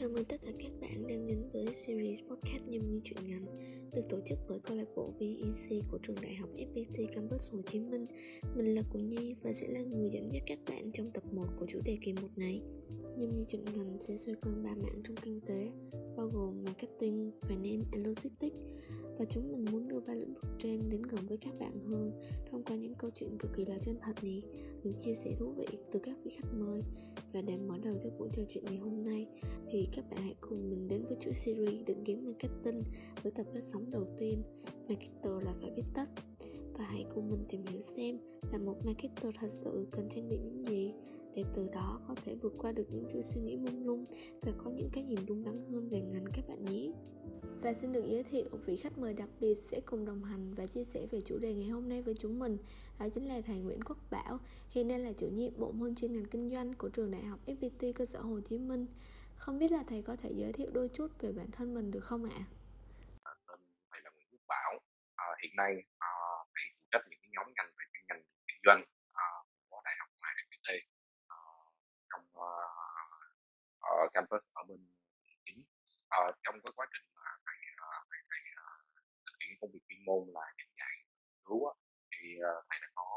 Chào mừng tất cả các bạn đang đến với series podcast Nhâm Nhi Chuyện Ngành được tổ chức bởi câu lạc bộ VEC của trường đại học FPT Campus Hồ Chí Minh. Mình là Cùng Nhi và sẽ là người dẫn dắt các bạn trong tập 1 của chủ đề kỳ 1 này. Nhâm Nhi Chuyện Ngành sẽ xoay quanh ba mảng trong kinh tế, bao gồm marketing, finance and logistics và chúng mình muốn đưa ba lĩnh vực trên đến gần với các bạn hơn thông qua những câu chuyện cực kỳ là chân thật này, những chia sẻ thú vị từ các vị khách mời. Và để mở đầu cho buổi trò chuyện ngày hôm nay thì các bạn hãy cùng mình đến với chuỗi series định kiến marketing với tập phát sóng đầu tiên Marketer là phải biết tất và hãy cùng mình tìm hiểu xem là một marketer thật sự cần trang bị những gì để từ đó có thể vượt qua được những chuỗi suy nghĩ mông lung và có những cái nhìn đúng đắn hơn về ngành các bạn nhé. Và xin được giới thiệu vị khách mời đặc biệt sẽ cùng đồng hành và chia sẻ về chủ đề ngày hôm nay với chúng mình Đó chính là thầy Nguyễn Quốc Bảo Hiện nay là chủ nhiệm bộ môn chuyên ngành kinh doanh của trường đại học FPT cơ sở Hồ Chí Minh Không biết là thầy có thể giới thiệu đôi chút về bản thân mình được không ạ? À, tên thầy là Nguyễn Quốc Bảo à, Hiện nay à, thầy phụ trách những cái nhóm ngành về chuyên ngành kinh doanh à, của đại học FPT à, trong à, ở campus ở bên chính. À, trong cái quá trình mà thầy ờ, thầy ờ, thực hiện công việc chuyên môn là giảng dạy cứu thì thầy đã có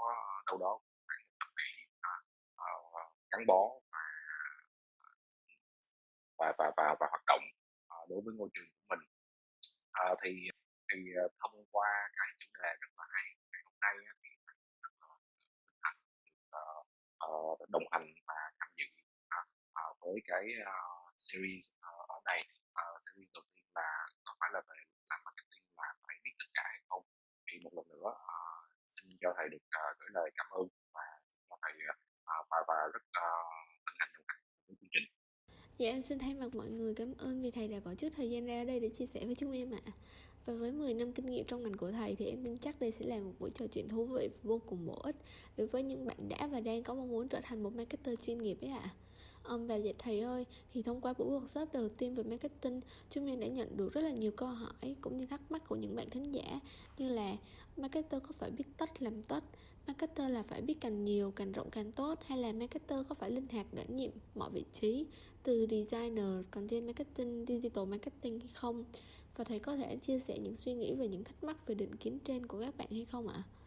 đâu đó khoảng một thập kỷ gắn bó và và và và, và hoạt động đối với ngôi trường của mình. À, thì thì thông qua cái chủ đề rất là hay ngày hôm nay thì thầy rất là được uh, đồng hành và tham dự uh, với cái uh, series uh, ở đây uh, series đầu tiên là có phải là về làm marketing là phải biết tất cả hay không thì một lần nữa uh, xin cho thầy được uh, gửi lời cảm ơn và cho thầy uh, và và rất hân hạnh đồng hành với chương trình. Dạ em xin thay mặt mọi người cảm ơn vì thầy đã bỏ chút thời gian ra ở đây để chia sẻ với chúng em ạ. À. Và với 10 năm kinh nghiệm trong ngành của thầy thì em tin chắc đây sẽ là một buổi trò chuyện thú vị và vô cùng bổ ích đối với những bạn đã và đang có mong muốn trở thành một marketer chuyên nghiệp ấy ạ. À. Um, và dạy thầy ơi, thì thông qua buổi workshop đầu tiên về marketing, chúng em đã nhận được rất là nhiều câu hỏi cũng như thắc mắc của những bạn thính giả như là marketer có phải biết tất làm tất, marketer là phải biết càng nhiều, càng rộng càng tốt hay là marketer có phải linh hoạt đảm nhiệm mọi vị trí từ designer, content marketing, digital marketing hay không? Và thầy có thể chia sẻ những suy nghĩ về những thắc mắc về định kiến trên của các bạn hay không ạ? À?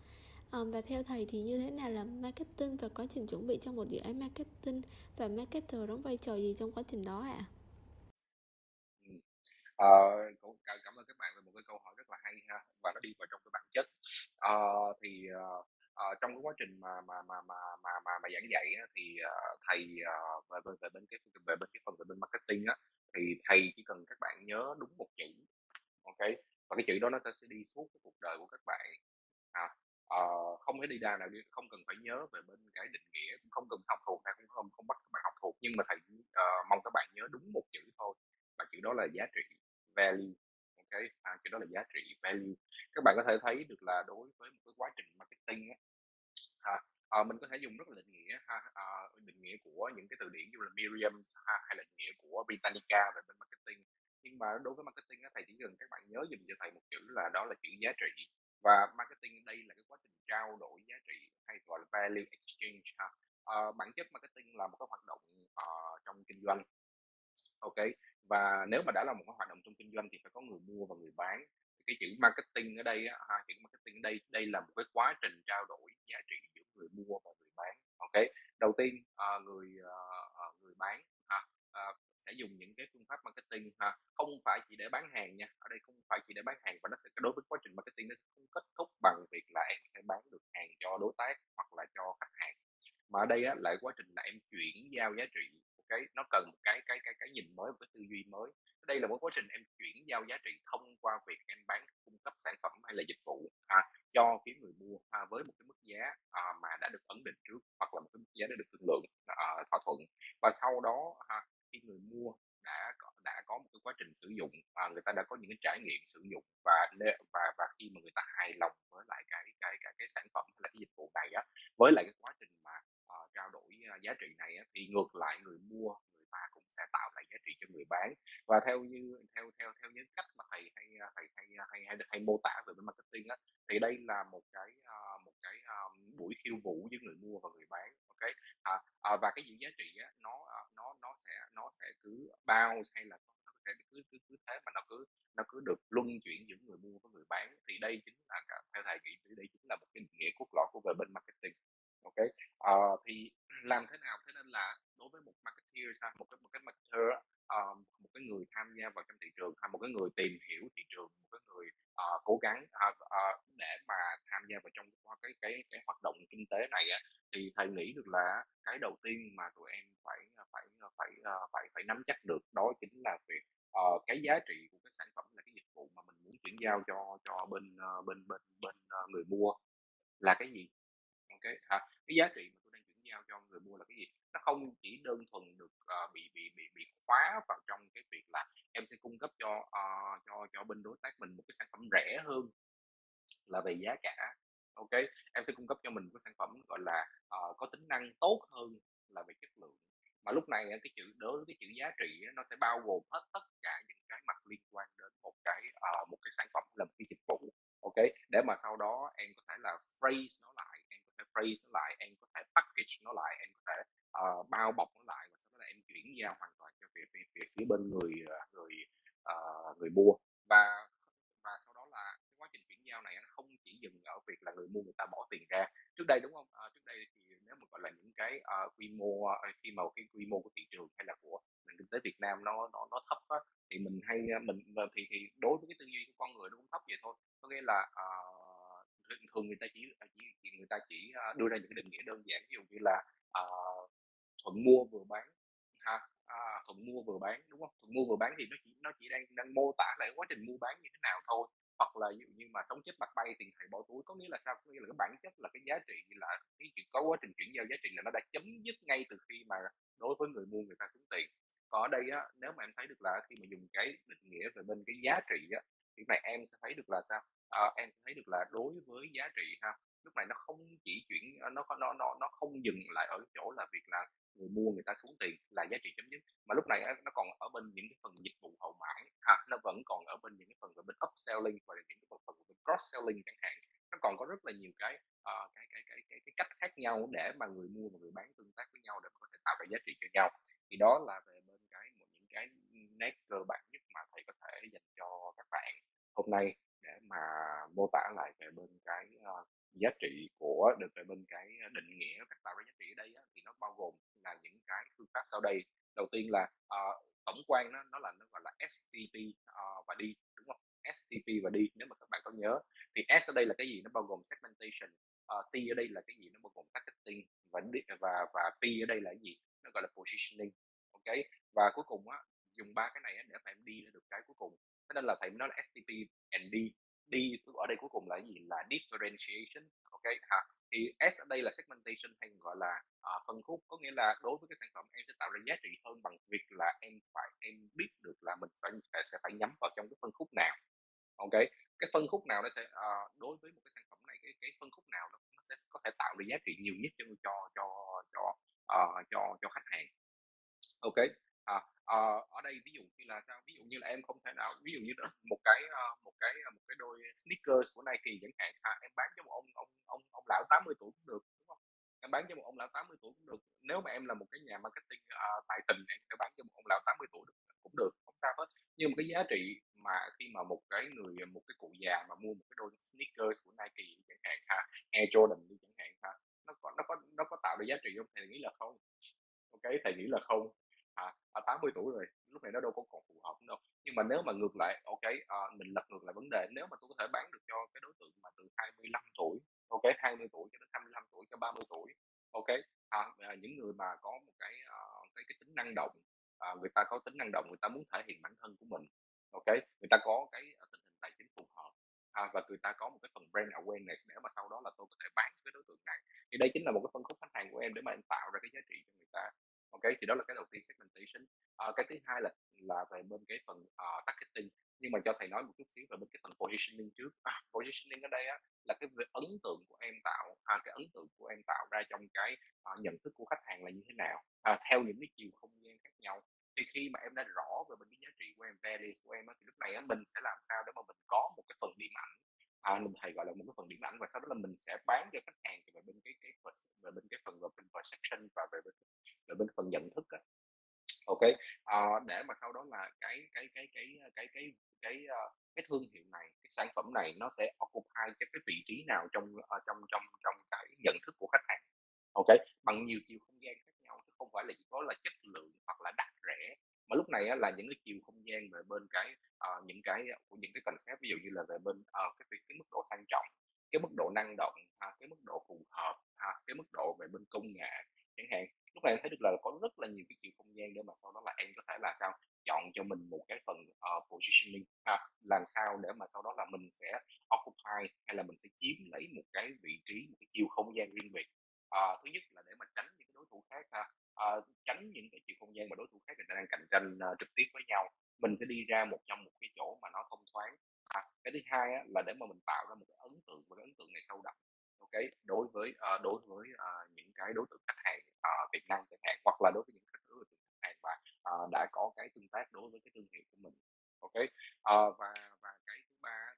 Um, và theo thầy thì như thế nào là marketing và quá trình chuẩn bị cho một dự án marketing và marketer đóng vai trò gì trong quá trình đó ạ? À? À, cảm, cảm ơn các bạn về một cái câu hỏi rất là hay ha và nó đi vào trong cái bản chất à, thì uh, trong cái quá trình mà mà mà mà mà mà, mà giảng dạy á, thì uh, thầy uh, về, về về bên cái về bên cái phần về bên marketing á thì thầy chỉ cần các bạn nhớ đúng một chữ ok và cái chữ đó nó sẽ, sẽ đi suốt cái cuộc đời của các bạn uh, không phải đi ra nào đi không cần phải nhớ về bên cái định nghĩa cũng không cần học thuộc hay cũng không không bắt các bạn học thuộc nhưng mà thầy uh, ờ, mong các bạn nhớ đúng một chữ thôi và chữ đó là giá trị value ok? À, chữ đó là giá trị value. Các bạn có thể thấy được là đối với một cái quá trình marketing á ha, à, mình có thể dùng rất là định nghĩa ha à, định nghĩa của những cái từ điển như là Merriam ha, hay là định nghĩa của Britannica về bên marketing. Nhưng mà đối với marketing á, thầy chỉ cần các bạn nhớ dùm cho thầy một chữ là đó là chữ giá trị và marketing đây là cái quá trình trao đổi giá trị hay gọi là value exchange ha. Uh, bản chất marketing là một cái hoạt động uh, trong kinh doanh. Ok và nếu mà đã là một cái hoạt động trong kinh doanh thì phải có người mua và người bán. Cái chữ marketing ở đây ha, chữ marketing ở đây đây là một cái quá trình trao đổi giá trị giữa người mua và người bán. Ok đầu tiên uh, người uh, người bán sẽ dùng những cái phương pháp marketing ha không phải chỉ để bán hàng nha. Ở đây không phải chỉ để bán hàng và nó sẽ đối với quá trình marketing nó không kết thúc bằng việc là em sẽ bán được hàng cho đối tác hoặc là cho khách hàng. Mà ở đây á, lại quá trình là em chuyển giao giá trị cái nó cần một cái cái cái cái nhìn mới một cái tư duy mới. Đây là một quá trình em chuyển giao giá trị thông qua việc em bán cung cấp sản phẩm hay là dịch vụ à, cho phía người mua à, với một cái mức giá à, mà đã được ấn định trước hoặc là một cái mức giá đã được thương lượng à, thỏa thuận. Và sau đó à, khi người mua đã có, đã có một cái quá trình sử dụng à, người ta đã có những cái trải nghiệm sử dụng và và và khi mà người ta hài lòng với lại cái cái cái cái sản phẩm hay là cái dịch vụ này á với lại cái quá trình mà uh, trao đổi uh, giá trị này á, thì ngược lại người mua ta cũng sẽ tạo lại giá trị cho người bán. Và theo như theo theo theo những cách mà thầy hay à, thầy hay à, hay hay, hay mô tả về bên marketing á thì đây là một cái à, một cái um, buổi khiêu vũ với người mua và người bán ok? À, à, và cái gì giá trị á nó nó nó sẽ nó sẽ cứ bao hay là nó sẽ cứ cứ cứ thế mà nó cứ nó cứ được luân chuyển giữa người mua với người bán. Thì đây chính là theo thầy nghĩ thì đây chính là một cái định nghĩa cốt lõi của về bên marketing ok? À, thì làm thế nào? Thế nên là đối với một marketer sao? Một cái một cái marketer uh, một cái người tham gia vào trong thị trường hay một cái người tìm hiểu thị trường một cái người uh, cố gắng uh, uh, để mà tham gia vào trong cái cái cái hoạt động kinh tế này á, thì thầy nghĩ được là cái đầu tiên mà tụi em phải phải phải uh, phải phải nắm chắc được đó chính là việc uh, cái giá trị của cái sản phẩm là cái dịch vụ mà mình muốn chuyển giao cho cho bên uh, bên bên bên uh, người mua là cái gì? Ok à, cái giá trị mà tôi đang chuyển giao cho người mua là cái gì? Nó không chỉ đơn thuần được uh, bị bị bị bị khóa vào trong cái việc là em sẽ cung cấp cho uh, cho cho bên đối tác mình một cái sản phẩm rẻ hơn là về giá cả ok? Em sẽ cung cấp cho mình một cái sản phẩm gọi là uh, có tính năng tốt hơn là về chất lượng. Mà lúc này cái chữ đối với cái chữ giá trị nó sẽ bao gồm hết tất cả những cái mặt liên quan đến một cái uh, một cái sản phẩm là một cái dịch vụ ok? Để mà sau đó em có thể là phrase nó lại em có thể phrase nó lại em có thể package nó lại em có thể uh, bao bọc nó lại và sau đó là em chuyển giao hoàn toàn cho việc việc, việc phía bên người ờ, người uh, người mua. Và và sau đó là cái quá trình chuyển giao này nó không chỉ dừng ở việc là người mua người ta bỏ tiền ra. Trước đây đúng không? À, trước đây thì nếu mà gọi là những cái uh, quy mô uh, khi mà cái quy mô của thị trường hay là của nền kinh tế Việt Nam nó nó nó thấp á, thì mình hay mình thì thì đối với cái tư duy của con người nó cũng thấp vậy thôi. Có nghĩa là uh, thường người ta chỉ chỉ người ta chỉ đưa ra những cái định nghĩa đơn giản ví dụ như là uh, thuận mua vừa bán ha à, thuận mua vừa bán đúng không? Thuận mua vừa bán thì nó chỉ nó chỉ đang đang mô tả lại quá trình mua bán như thế nào thôi. Hoặc là ví dụ như mà sống chết mặt bay tiền thầy bỏ túi có nghĩa là sao? Có nghĩa là cái bản chất là cái giá trị là cái chuyện có quá trình chuyển giao giá trị là nó đã chấm dứt ngay từ khi mà đối với người mua người ta xuống tiền. Còn ở đây á nếu mà em thấy được là khi mà dùng cái định nghĩa về bên cái giá trị á thì này em sẽ thấy được là sao? À, em sẽ thấy được là đối với giá trị ha lúc này nó không chỉ chuyển nó nó nó nó không dừng lại ở chỗ là việc là người mua người ta xuống tiền là giá trị chấm dứt. Mà lúc này nó còn ở bên những cái phần dịch vụ hậu mãi ha nó vẫn còn ở bên những cái phần về bên upselling và những cái phần về cross selling chẳng hạn. Nó còn có rất là nhiều cái uh, cái, cái, cái cái cái cách khác nhau để mà người mua và người bán tương tác với nhau để có thể tạo ra giá trị cho nhau. Thì đó là về bên cái một những cái nét cơ bản nhất mà thầy có thể dành cho các bạn hôm nay mà mô tả lại về bên cái uh, giá trị của được về bên cái định nghĩa các tạo ra giá trị ở đây á, thì nó bao gồm là những cái phương pháp sau đây. Đầu tiên là uh, tổng quan nó nó là nó gọi là STP uh, ờ, và D đúng không? STP và D nếu mà các bạn có nhớ. Thì S ở đây là cái gì? Nó bao gồm segmentation uh, T ở đây là cái gì? Nó bao gồm targeting và D, và và P ở đây là cái gì? Nó gọi là positioning ok? Và cuối cùng á dùng ba cái này á, để thầy em đi ra được cái cuối cùng. Thế nên là thầy nói là STP and D đi ở đây cuối cùng là gì? Là differentiation ok? Ha thì S ở đây là segmentation hay gọi là uh, phân khúc có nghĩa là đối với cái sản phẩm em sẽ tạo ra giá trị hơn bằng việc là em phải em biết được là mình phải à, sẽ phải nhắm vào trong cái phân khúc nào ok? Cái phân khúc nào nó sẽ uh, đối với một cái sản phẩm này cái cái phân khúc nào nó, nó sẽ có thể tạo ra giá trị nhiều nhất cho cho cho cho uh, cho cho khách hàng ok? À, à, ở đây ví dụ như là sao? Ví dụ như là em không thể nào ví dụ như đó, một cái ờ, một cái một cái đôi sneakers của Nike chẳng hạn à, em bán cho một ông ông ông ông lão 80 tuổi cũng được đúng không? Em bán cho một ông lão 80 tuổi cũng được. Nếu mà em là một cái nhà marketing à, tài tình em sẽ bán cho một ông lão 80 tuổi cũng được không sao hết. Nhưng mà cái giá trị mà khi mà một cái người một cái cụ già mà mua một cái đôi sneakers của Nike chẳng hạn ha Air Jordan đi chẳng hạn ha nó có nó có nó có tạo được giá trị không? Thầy nghĩ là không. Ok thầy nghĩ là không à, à 80 tuổi rồi lúc này nó đâu có còn phù hợp đâu. Nhưng mà nếu mà ngược lại ok à, mình lật ngược lại vấn đề nếu mà tôi có thể bán được cho cái đối tượng mà từ 25 tuổi ok 20 tuổi cho đến 25 tuổi cho 30 tuổi ok à, à, những người mà có một cái à, cái cái tính năng động à, người ta có tính năng động người ta muốn thể hiện bản thân của mình ok người ta có cái ờ, tình hình tài chính phù hợp à, và người ta có một cái phần brand awareness để mà sau đó là tôi có thể bán cái đối tượng này. Thì đây chính là một cái phân khúc khách hàng của em để mà em tạo ra cái giá trị cho người ta ok thì đó là cái đầu tiên segmentation. À, cái thứ hai là là về bên cái phần uh, targeting. Nhưng mà cho thầy nói một chút xíu về bên cái phần positioning trước. À, positioning ở đây á, là cái ấn tượng của em tạo à, cái ấn tượng của em tạo ra trong cái uh, nhận thức của khách hàng là như thế nào. À, theo những cái chiều không gian khác nhau. Thì khi mà em đã rõ về bên cái giá trị của em values của em á, thì lúc này á, mình sẽ làm sao để mà mình có một cái phần điểm ảnh à, mình thầy gọi là một cái phần điểm ảnh và sau đó là mình sẽ bán cho khách hàng về bên cái cái về bên cái phần về bên perception và về bên về bên phần nhận thức á. ok à, để mà sau đó là cái cái cái cái cái cái cái cái, cái thương hiệu này cái sản phẩm này nó sẽ occupy cái cái vị trí nào trong ờ, trong trong trong cái nhận thức của khách hàng ok bằng nhiều chiều không gian khác nhau chứ không phải là chỉ có là chất lượng hoặc là đắt lúc này á, là những cái chiều không gian về bên cái uh, những cái ờ, của những cái concept ví dụ như là về bên uh, cái, cái mức độ sang trọng cái mức độ năng động ha, cái mức độ phù hợp ha, cái mức độ về bên công nghệ chẳng hạn. Lúc này em thấy được là có rất là nhiều cái chiều không gian để mà sau đó là em có thể là sao chọn cho mình một cái phần uh, positioning ha, làm sao để mà sau đó là mình sẽ occupy hay là mình sẽ chiếm lấy một cái vị trí một cái chiều không gian riêng biệt. Uh, thứ nhất là để mà tránh những cái đối thủ khác ha à, tránh những cái chiều không gian mà đối thủ khác người ta đang cạnh tranh à, trực tiếp với nhau. Mình sẽ đi ra một trong một cái chỗ mà nó thông thoáng. À, cái thứ hai á, là để mà mình tạo ra một cái ấn tượng và cái ấn tượng này sâu đậm ok đối với à, đối với à, những cái đối tượng khách hàng à, Việt Nam chẳng hạn hoặc là đối với những khách đối tượng khách hàng mà à, đã có cái tương tác đối với cái thương hiệu của mình ok à, và và cái thứ ba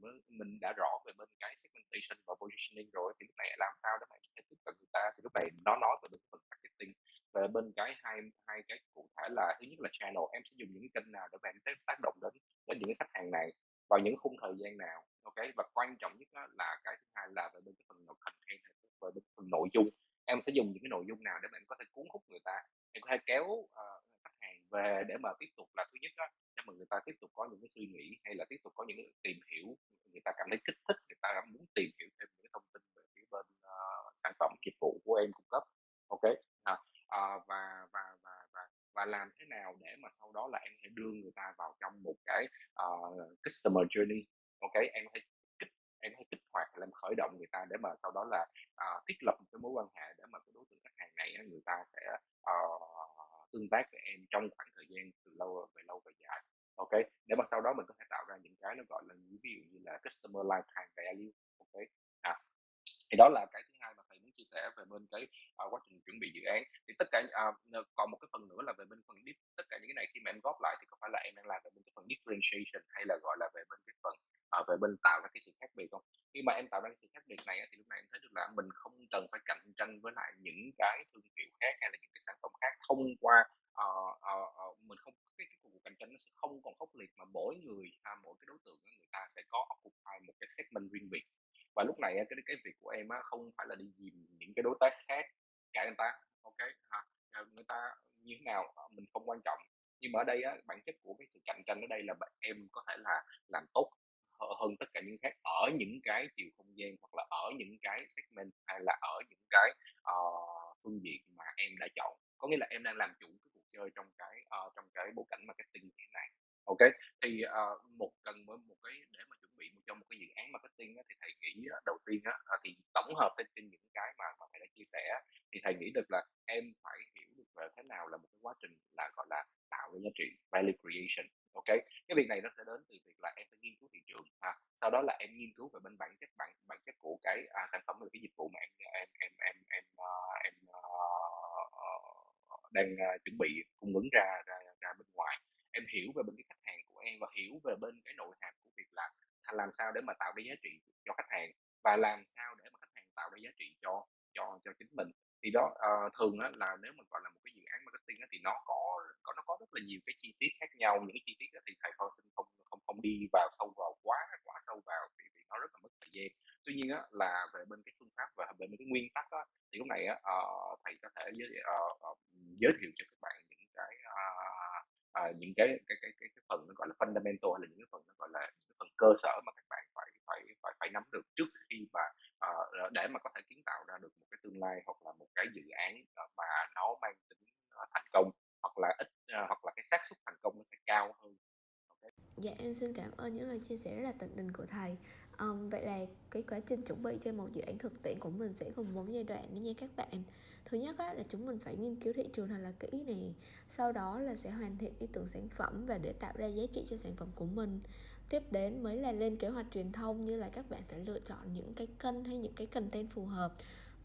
mình mới mình đã rõ về bên cái segmentation và positioning rồi thì lúc này làm sao để mà có thể tiếp cận người ta? Thì lúc này nó nói về bên phần marketing về bên cái hai hai cái cụ thể là thứ nhất là channel. Em sẽ dùng những kênh nào để mà em sẽ tác động đến đến những khách hàng này vào những khung thời gian nào ok? Và quan trọng nhất là cái thứ hai là về bên cái phần content về bên phần nội dung. Em sẽ dùng những cái nội dung nào để mà em có thể cuốn hút người ta? Em có thể kéo uh, khách hàng về để mà tiếp tục là thứ nhất đó để mà người ta tiếp tục có những cái suy nghĩ hay là tiếp tục có những cái tìm hiểu người ta cảm thấy kích thích người ta muốn tìm hiểu thêm những thông tin về phía bên uh, sản phẩm dịch vụ của em cung cấp. Ok à, à, và và và và và làm thế nào để mà sau đó là em sẽ đưa người ta vào trong một cái uh, customer journey? Ok em có thể kích em có thể kích hoạt làm khởi động người ta để mà sau đó là uh, thiết lập một cái mối quan hệ để mà cái đối tượng khách hàng này người ta sẽ uh, tương tác với em trong khoảng thời gian từ lâu về lâu về dài. Ok để mà sau đó mình có thể tạo ra những cái nó gọi là ví dụ như là customer lifetime value ok. À, thì đó là cái thứ hai sẻ về bên cái uh, quá trình chuẩn bị dự án. Thì tất cả uh, còn một cái phần nữa là về bên phần deep tất cả những cái này khi mà em góp lại thì có phải là em đang làm về bên cái phần differentiation hay là gọi là về bên cái phần uh, về bên tạo ra cái sự khác biệt không? Khi mà em tạo ra cái sự khác biệt này thì lúc này em thấy được là mình không cần phải cạnh tranh với lại những cái thương hiệu khác hay là những cái sản phẩm khác thông qua uh, uh, uh, mình không cái, cái cuộc cạnh tranh nó sẽ không còn khốc liệt mà mỗi người ha, mỗi cái đối tượng người ta sẽ có occupy một cái segment riêng biệt và lúc này cái cái việc của em á, không phải là đi dìm những cái đối tác khác cả người ta ok ha à, người ta như thế nào ờ, mình không quan trọng. Nhưng mà ở đây á, bản chất của cái sự cạnh tranh ở đây là em có thể là làm tốt hơn tất cả những khác ở những cái chiều không gian hoặc là ở những cái segment hay là ở những cái uh, phương diện mà em đã chọn. Có nghĩa là em đang làm chủ cái cuộc chơi trong cái uh, trong cái bối cảnh marketing như thế này ok thì uh, một cần một cái để mà bị một trong một cái dự án marketing á, thì thầy nghĩ á, đầu tiên á, à, thì tổng hợp trên, trên những cái mà mà thầy đã chia sẻ thì thầy nghĩ được là em phải hiểu được về thế nào là một cái quá trình là gọi là tạo ra giá trị value creation ok? Cái việc này nó sẽ đến từ việc là em phải nghiên cứu thị trường ha sau đó là em nghiên cứu về bên bản chất bản bản chất của cái à, sản phẩm và cái dịch vụ mà em em em em em uh, em uh, đang uh, chuẩn bị cung ứng ra ra ra bên ngoài. Em hiểu về bên cái khách hàng của em và hiểu về bên cái nội hàm của việc là làm sao để mà tạo ra giá trị cho khách hàng? Và làm sao để mà khách hàng tạo ra giá trị cho cho cho chính mình? Thì đó uh, thường á, là nếu mình gọi là một cái dự án marketing á, thì nó có có nó có rất là nhiều cái chi tiết khác nhau. Những cái chi tiết đó thì thầy con xin không không không đi vào sâu vào quá quá sâu vào vì, vì nó rất là mất thời gian. Tuy nhiên á, là về bên cái phương pháp và về bên cái nguyên tắc á, thì lúc này á, uh, thầy có thể giới, uh, uh, giới thiệu cho các bạn những cái uh, à, những cái cái, cái cái cái phần nó gọi là fundamental hay là những cái phần nó gọi là những cái phần cơ sở mà các bạn phải phải phải phải nắm được trước khi mà à, để mà có thể kiến tạo ra được một cái tương lai hoặc là một cái dự án mà nó mang tính thành công hoặc là ít hoặc là cái xác suất thành công nó sẽ cao hơn. Dạ em xin cảm ơn những lời chia sẻ rất là tận tình của thầy um, Vậy là cái quá trình chuẩn bị cho một dự án thực tiễn của mình sẽ gồm bốn giai đoạn đó nha các bạn. Thứ nhất á, là chúng mình phải nghiên cứu thị trường thật là kỹ này Sau đó là sẽ hoàn thiện ý tưởng sản phẩm và để tạo ra giá trị cho sản phẩm của mình. Tiếp đến mới là lên kế hoạch truyền thông như là các bạn phải lựa chọn những cái kênh hay những cái content phù hợp.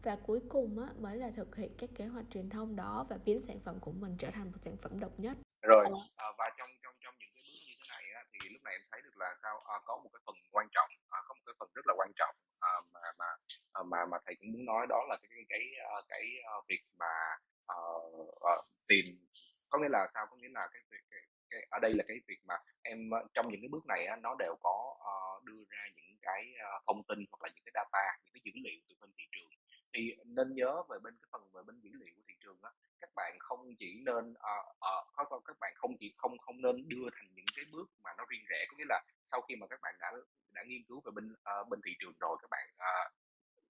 Và cuối cùng á, mới là thực hiện các kế hoạch truyền thông đó và biến sản phẩm của mình trở thành một sản phẩm độc nhất. Rồi, ờ, và trong trong trong những cái bước như thế này á, thì lúc này em thấy được là sao, à, có một cái phần quan trọng, à, có một cái phần rất là quan trọng, à, mà mà, à, mà mà thầy cũng muốn nói đó là cái cái cái, à, cái, à, việc mà, ờ, ờ, tìm có nghĩa là sao? Có nghĩa là cái việc cái cái ở đây là cái việc mà em, ờ, trong những cái bước này á, nó đều có, uh, đưa ra những cái, uh, thông tin hoặc là những cái data, những cái dữ liệu từ bên thị trường. Thì nên nhớ về bên cái phần về bên dữ liệu của thị trường đó các bạn không chỉ nên, uh, uh, có các bạn không chỉ không không nên đưa thành những cái bước mà nó riêng rẽ. Có nghĩa là sau khi mà các bạn đã đã nghiên cứu về bên, uh, bên thị trường rồi, các bạn, uh,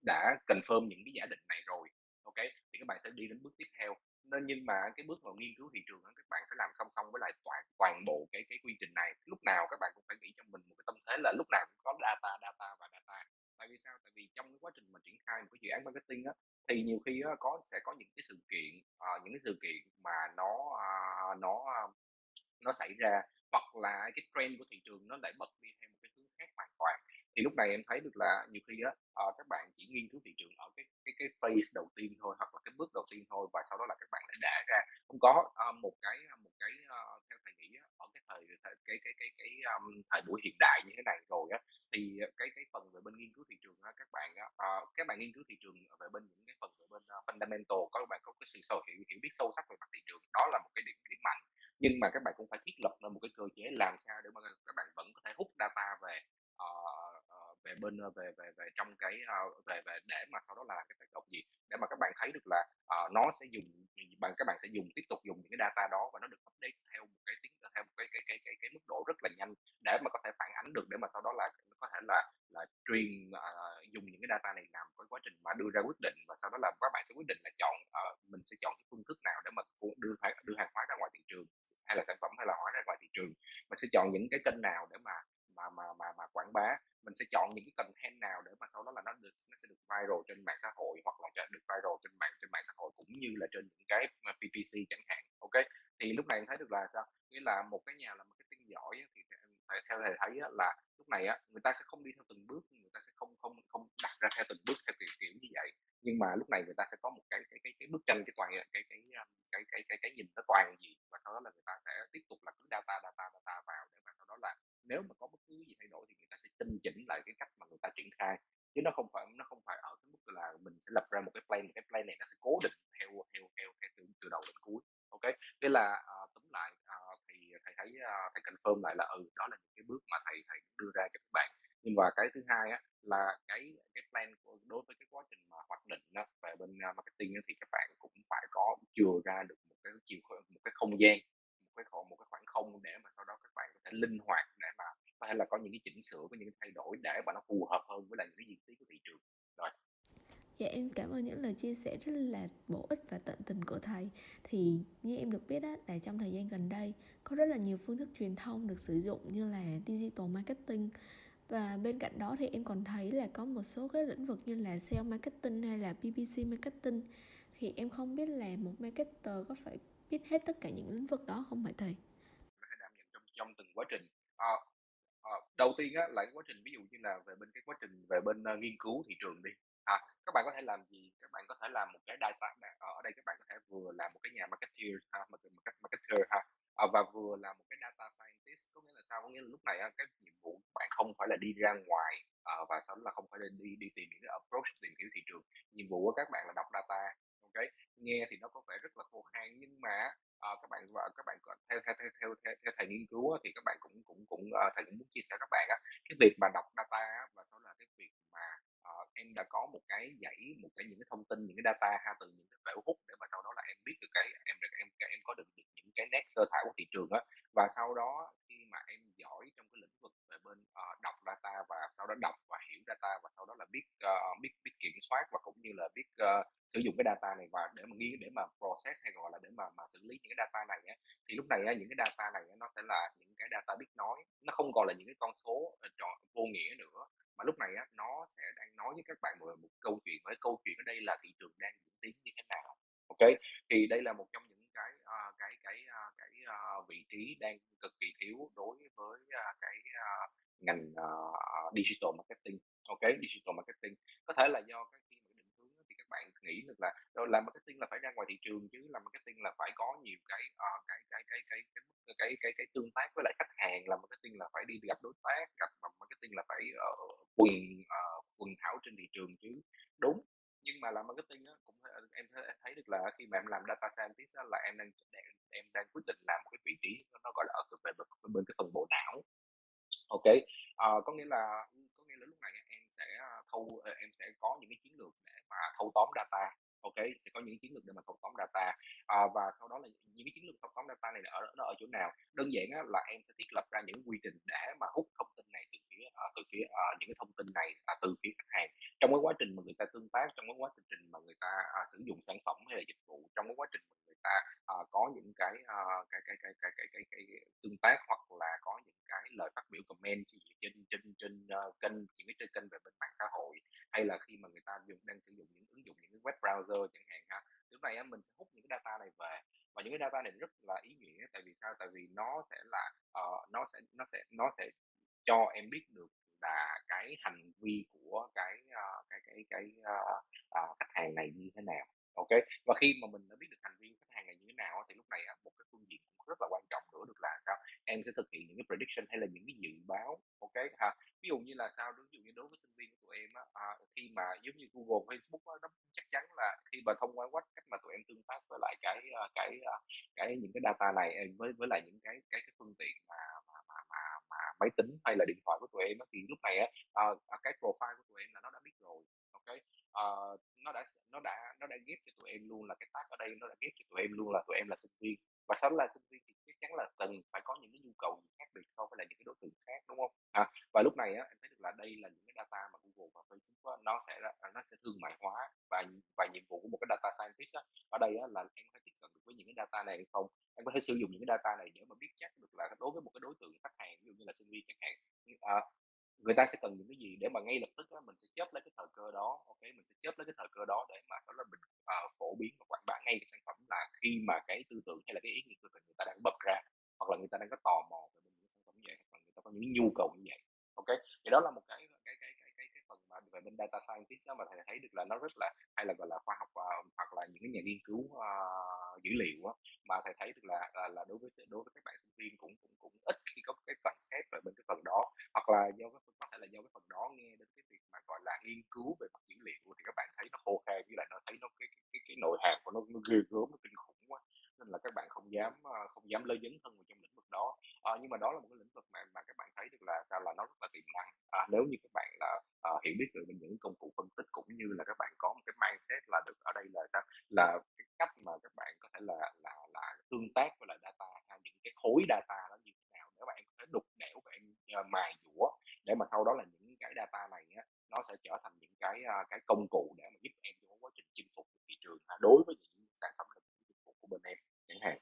đã confirm những cái giả định này rồi, OK, thì các bạn sẽ đi đến bước tiếp theo. Nên nhưng mà cái bước mà nghiên cứu thị trường đó, các bạn phải làm song song với lại toàn toàn bộ cái cái quy trình này. Lúc nào các bạn cũng phải nghĩ trong mình một cái tâm thế là lúc nào cũng có data, data và data. Tại vì sao? Tại vì trong cái quá trình mà triển khai một cái dự án marketing á, thì nhiều khi á có sẽ có những cái sự kiện, uh, những cái sự kiện mà nó, uh, nó, uh, nó xảy ra, hoặc là cái trend của thị trường nó lại bật đi theo một cái hướng khác hoàn toàn. Thì lúc này em thấy được là nhiều khi á, ờ, các bạn chỉ nghiên cứu thị trường ở cái cái cái phase đầu tiên thôi, hoặc là cái bước đầu tiên thôi và sau đó là các bạn lại đã ra. Không có, ờ, một cái ờ, một cái, uh, theo thầy nghĩ á, ở cái thời cái cái cái cái cái, um, thời buổi hiện đại như thế này rồi á, thì cái cái phần về bên nghiên cứu thị trường á, các bạn á, ờ, các bạn nghiên cứu thị trường về bên những cái phần về bên, uh, fundamental, các bạn có cái sự sâu hiểu hiểu biết sâu sắc về mặt thị trường, đó là một cái điểm điểm mạnh. Nhưng mà các bạn cũng phải thiết lập ra một cái cơ chế làm sao để mà các bạn vẫn có thể hút data về, về bên, ờ, về về về trong cái, ờ, về về để mà sau đó là cái tác động gì, để mà các bạn thấy được là, uh, nó sẽ dùng bằng các bạn sẽ dùng tiếp tục dùng những cái data đó và nó được update theo một cái tiến theo một cái cái cái cái cái mức độ rất là nhanh để mà có thể phản ánh được, để mà sau đó là có thể là là truyền, uh, dùng những cái data này làm cái quá trình mà đưa ra quyết định và sau đó là các bạn sẽ quyết định là chọn, uh, mình sẽ chọn cái phương thức nào để mà đưa đưa hàng hóa ra ngoài thị trường, hay là sản phẩm hay là hóa ra ngoài thị trường. Mình sẽ chọn những cái kênh nào để mà mà mà mà mà quảng bá, mình sẽ chọn những cái content nào để mà sau đó là nó được nó sẽ được viral trên mạng xã hội hoặc là được viral trên mạng trên mạng xã hội cũng như là trên những cái ờ, PPC chẳng hạn, OK. Thì lúc này em thấy được là sao? Nghĩa là một cái nhà làm marketing giỏi thì theo theo thầy thấy là lúc này á, người ta sẽ không đi theo từng bước, người ta sẽ không không không đặt ra theo từng bước theo kiểu kiểu như vậy. Nhưng mà lúc này người ta sẽ có một cái cái cái cái bức tranh, cái toàn cái cái, ờ, cái cái cái cái nhìn nó toàn diện và sau đó là người ta sẽ tiếp tục là cứ data, data, data vào để mà sau đó là nếu mà có bất cứ gì thay đổi thì người ta sẽ tinh chỉnh lại cái cách mà người ta triển khai. Chứ nó không phải nó không phải ở cái mức là mình sẽ lập ra một cái plan, cái plan này nó sẽ cố định theo theo theo theo từ từ đầu đến cuối, OK. Nghĩa là, ờ, tóm lại, à, ờ, thì thầy thấy, a, thầy confirm lại là, ừ, đó là những cái bước mà thầy thầy đưa ra cho các bạn. Nhưng mà cái thứ hai á, là cái cái plan của đối với cái quá trình mà hoạch định á, về bên, marketing á, thì các bạn cũng phải có chừa ra được một cái chiều một cái không gian, một cái khoảng một cái khoảng không để mà sau đó các bạn có thể linh hoạt để mà có thể là có những cái chỉnh sửa, có những cái thay đổi để mà nó phù hợp hơn với lại những cái diễn tiến của thị trường. Rồi. Dạ em cảm ơn những lời chia sẻ rất là bổ ích và tận tình của thầy. Thì như em được biết á, là trong thời gian gần đây có rất là nhiều phương thức truyền thông được sử dụng như là digital marketing và bên cạnh đó thì em còn thấy là có một số cái lĩnh vực như là sale marketing hay là PPC marketing thì em không biết là một marketer có phải biết hết tất cả những lĩnh vực đó không phải thầy? Có thể đảm nhận trong trong từng quá trình. À, à, đầu tiên á, là cái quá trình ví dụ như là về bên cái quá trình về bên, uh, nghiên cứu thị trường đi, bạn có thể làm gì? Các bạn có thể làm một cái data ờ, ở đây các bạn có thể vừa làm một cái nhà marketeer ha, marketer ha, ờ, và vừa là một cái data scientist. Có nghĩa là sao? Có nghĩa là lúc này cái nhiệm vụ của bạn không phải là đi ra ngoài, ờ, và sau đó là không phải là đi đi tìm những cái approach tìm hiểu thị trường. Nhiệm vụ của các bạn là đọc data, OK. Nghe thì nó có vẻ rất là khô khan nhưng mà các bạn và các bạn theo theo theo theo theo theo thầy nghiên cứu thì các bạn cũng cũng cũng, thầy cũng muốn chia sẻ các bạn á, cái việc mà đọc data và sau đó là cái việc mà, uh, em đã có một cái dãy, một cái những cái thông tin, những cái data ha, từ những cái phễu hút để mà sau đó là em biết được cái em được em em có được được những cái nét sơ thảo của thị trường á. Và sau đó khi mà em giỏi trong cái lĩnh vực về bên, uh, đọc data và sau đó đọc và hiểu data và sau đó là biết, uh, biết biết kiểm soát và cũng như là biết, uh, sử dụng cái data này và để mà nghiên để mà process hay gọi là để mà mà xử lý những cái data này á, thì lúc này á, những cái data này á, nó sẽ là những cái data biết nói, nó không còn là những cái con số, vô nghĩa nữa, mà lúc này á, nó sẽ đang nói với các bạn một một câu chuyện, với câu chuyện ở đây là thị trường đang diễn tiến như thế nào, OK. Thì đây là một trong những cái, uh, cái cái, uh, cái, uh, vị trí đang cực kỳ thiếu đối với, uh, cái, uh, ngành, uh, digital marketing, OK, digital marketing. Có thể là do cái bạn nghĩ được là ờ, làm marketing là phải ra ngoài thị trường chứ làm marketing là phải có nhiều cái uh, cái, cái, cái cái cái cái ờ, cái cái cái tương tác với lại khách hàng làm marketing là phải đi gặp đối tác gặp marketing là phải uh, quần uh, quần thảo trên thị trường chứ. Đúng nhưng mà làm marketing á, cũng em thấy được là khi mà em làm data scientist á, là em đang em đang quyết định làm một cái vị trí nó gọi là ở về bên cái phần bộ não. Ok à, có nghĩa là có nghĩa là lúc này em sẽ thâu ờ, em sẽ có những cái chiến lược để mà thâu tóm data. Ok sẽ có những chiến lược để mà thâu tóm data. À, và sau đó là những cái chiến lược thâu tóm data này ở nó ở chỗ nào? Đơn giản á, là em sẽ thiết lập ra những quy trình để mà hút thông tin này từ phía ờ, từ phía ờ, những cái thông tin này à, từ phía khách hàng. Trong cái quá trình mà người ta tương tác trong cái quá trình mà người ta à, sử dụng sản phẩm hay là dịch vụ trong cái quá trình mà người ta à, có những cái, à, cái, cái, cái, cái cái cái cái cái tương tác hoặc là có những cái lời phát biểu comment trên trên trên uh, kênh những cái trên kênh về bên mạng xã hội hay là khi mà người ta dùng đang sử dụng những ứng dụng những cái web browser chẳng hạn ha lúc này mình sẽ hút những cái data này về và những cái data này rất là ý nghĩa tại vì sao? Tại vì nó sẽ là uh, nó sẽ nó sẽ nó sẽ cho em biết được là cái hành vi của cái uh, cái cái cái uh, uh, khách hàng này như thế nào ok? Và khi mà mình đã biết được hành vi khách hàng này như thế nào thì lúc này một cái phương diện cũng rất là quan trọng nữa được là sao? Em sẽ thực hiện những cái prediction hay là những cái dự báo ok? Ha ví dụ như là sao? Ví dụ như đối với sinh viên của tụi em á à, khi mà giống như Google Facebook á, nó chắc chắn là khi mà thông qua quách cách mà tụi em tương tác với lại cái à, cái à, cái những cái data này với với lại những cái cái cái phương tiện mà mà mà mà, mà máy tính hay là điện thoại của tụi em á, thì lúc này á ờ, à, cái profile của tụi em là nó đã biết rồi cái uh, nó đã nó đã nó đã ghép cho tụi em luôn là cái tác ở đây nó đã ghép cho tụi em luôn là tụi em là sinh viên. Và sau đó là sinh viên thì chắc chắn là cần phải có những cái nhu cầu khác biệt so với lại những cái đối tượng khác đúng không? À, và lúc này á em thấy được là đây là những cái data mà Google và Facebook á, nó sẽ à, nó sẽ thương mại hóa và và nhiệm vụ của một cái data scientist á, ở đây á, là em có thể tiếp cận được với những cái data này hay không? Em có thể sử dụng những cái data này để mà biết chắc được là đối với một cái đối tượng khách hàng ví dụ như là sinh viên chẳng hạn. À, người ta sẽ cần những cái gì để mà ngay lập tức đó, mình sẽ chớp lấy cái thời cơ đó ok? Mình sẽ chớp lấy cái thời cơ đó để mà sau đó mình uh, phổ biến và quảng bá ngay cái sản phẩm là khi mà cái tư tưởng hay là cái ý nghĩa của người ta đang bật ra hoặc là người ta đang có tò mò về những sản phẩm như vậy hoặc là người ta có những nhu cầu như vậy ok? Thì đó là một cái cái cái cái cái, cái phần mà về bên data scientist đó mà thầy thấy được là nó rất là hay là gọi là khoa học uh, hoặc là những cái nhà nghiên cứu uh, dữ liệu á, mà thầy thấy được là, là là đối với đối với các bạn sinh viên cũng cũng cũng ít khi có cái concept về bên cái phần đó hoặc là do là do cái phần đó nghe đến cái việc mà gọi là nghiên cứu về mặt dữ liệu thì các bạn thấy nó khô khan với lại nó thấy nó cái cái, cái nội hàm của nó, nó ghê gớm nó kinh khủng quá nên là các bạn không dám không dám lơ dấn thân vào trong lĩnh vực đó à, nhưng mà đó là một cái lĩnh vực mà mà các bạn thấy được là sao là nó rất là tiềm năng à, nếu như các bạn là à, hiểu biết được những công cụ phân tích cũng như là các bạn có một cái mindset là được ở đây là sao là cái cách mà các bạn có thể là là là tương tác với lại data hay những cái khối data đó như thế nào để bạn có thể đục đẽo và em uh, mài dũa để mà sau đó là những cái data này á, nó sẽ trở thành những cái uh, cái công cụ để mà giúp em trong quá trình chinh phục thị trường uh, đối với những sản phẩm dịch vụ của bên em chẳng hạn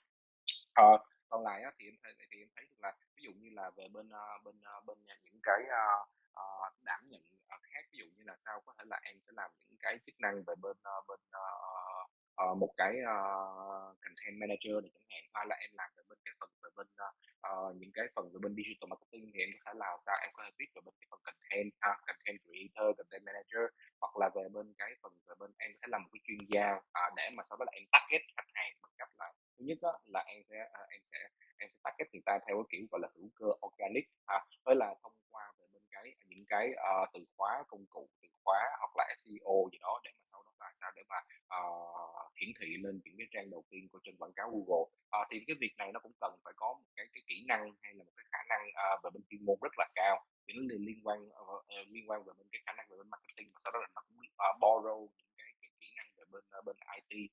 uh, còn lại á, thì em thấy thì em thấy được là ví dụ như là về bên uh, bên uh, bên những cái uh, uh, đảm nhận uh, khác ví dụ như là sao có thể là em sẽ làm những cái chức năng về bên uh, bên uh, uh, một cái uh, content manager này chẳng hạn hay là em làm về bên cái phần về bên uh, những cái phần về bên digital marketing thì em có thể làm sao em có thể viết về bên cái phần content ha, content creator content manager hoặc là về bên cái phần về bên em có thể làm một cái chuyên gia uh, để mà sau đó là em target khách hàng bằng cách là thứ nhất đó, là em sẽ uh, em sẽ em sẽ target người ta theo cái kiểu gọi là hữu cơ organic ha, với là thông qua về bên cái những cái uh, từ khóa công cụ từ khóa hoặc là SEO gì đó để mà sau đó là sao để mà uh, hiển thị lên những cái trang đầu tiên của trên quảng cáo Google. À, thì cái việc này nó cũng cần phải có một cái cái kỹ năng hay là một cái khả năng uh, về bên chuyên môn rất là cao. Những vấn đề liên quan uh, liên quan về bên cái khả năng về bên marketing và sau đó là nó cũng uh, borrow những cái, cái kỹ năng về bên uh, bên IT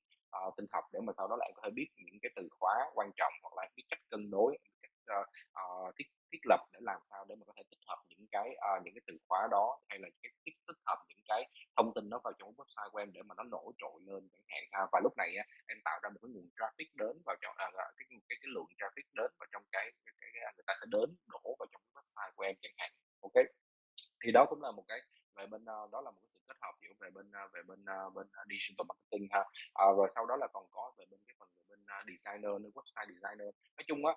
uh, tinh học để mà sau đó lại có thể biết những cái từ khóa quan trọng hoặc là biết cách cân đối cách uh, uh, thiết thiết lập để làm sao để mà có thể tích hợp những cái uh, những cái từ khóa đó hay là cái tích, tích hợp những cái thông tin đó vào trong website của em để mà nó nổi trội lên chẳng hạn ha. và lúc này á, em tạo ra một cái nguồn traffic đến vào trong à, cái, cái cái lượng traffic đến vào trong cái, cái, cái, cái người ta sẽ đến đổ vào trong cái website của em chẳng hạn ok? Thì đó cũng là một cái về bên à, đó là một cái sự kết hợp giữa về bên à, về bên à, bên digital marketing ha. À, rồi sau đó là còn có về bên cái phần về bên designer nữa website designer. Nói chung á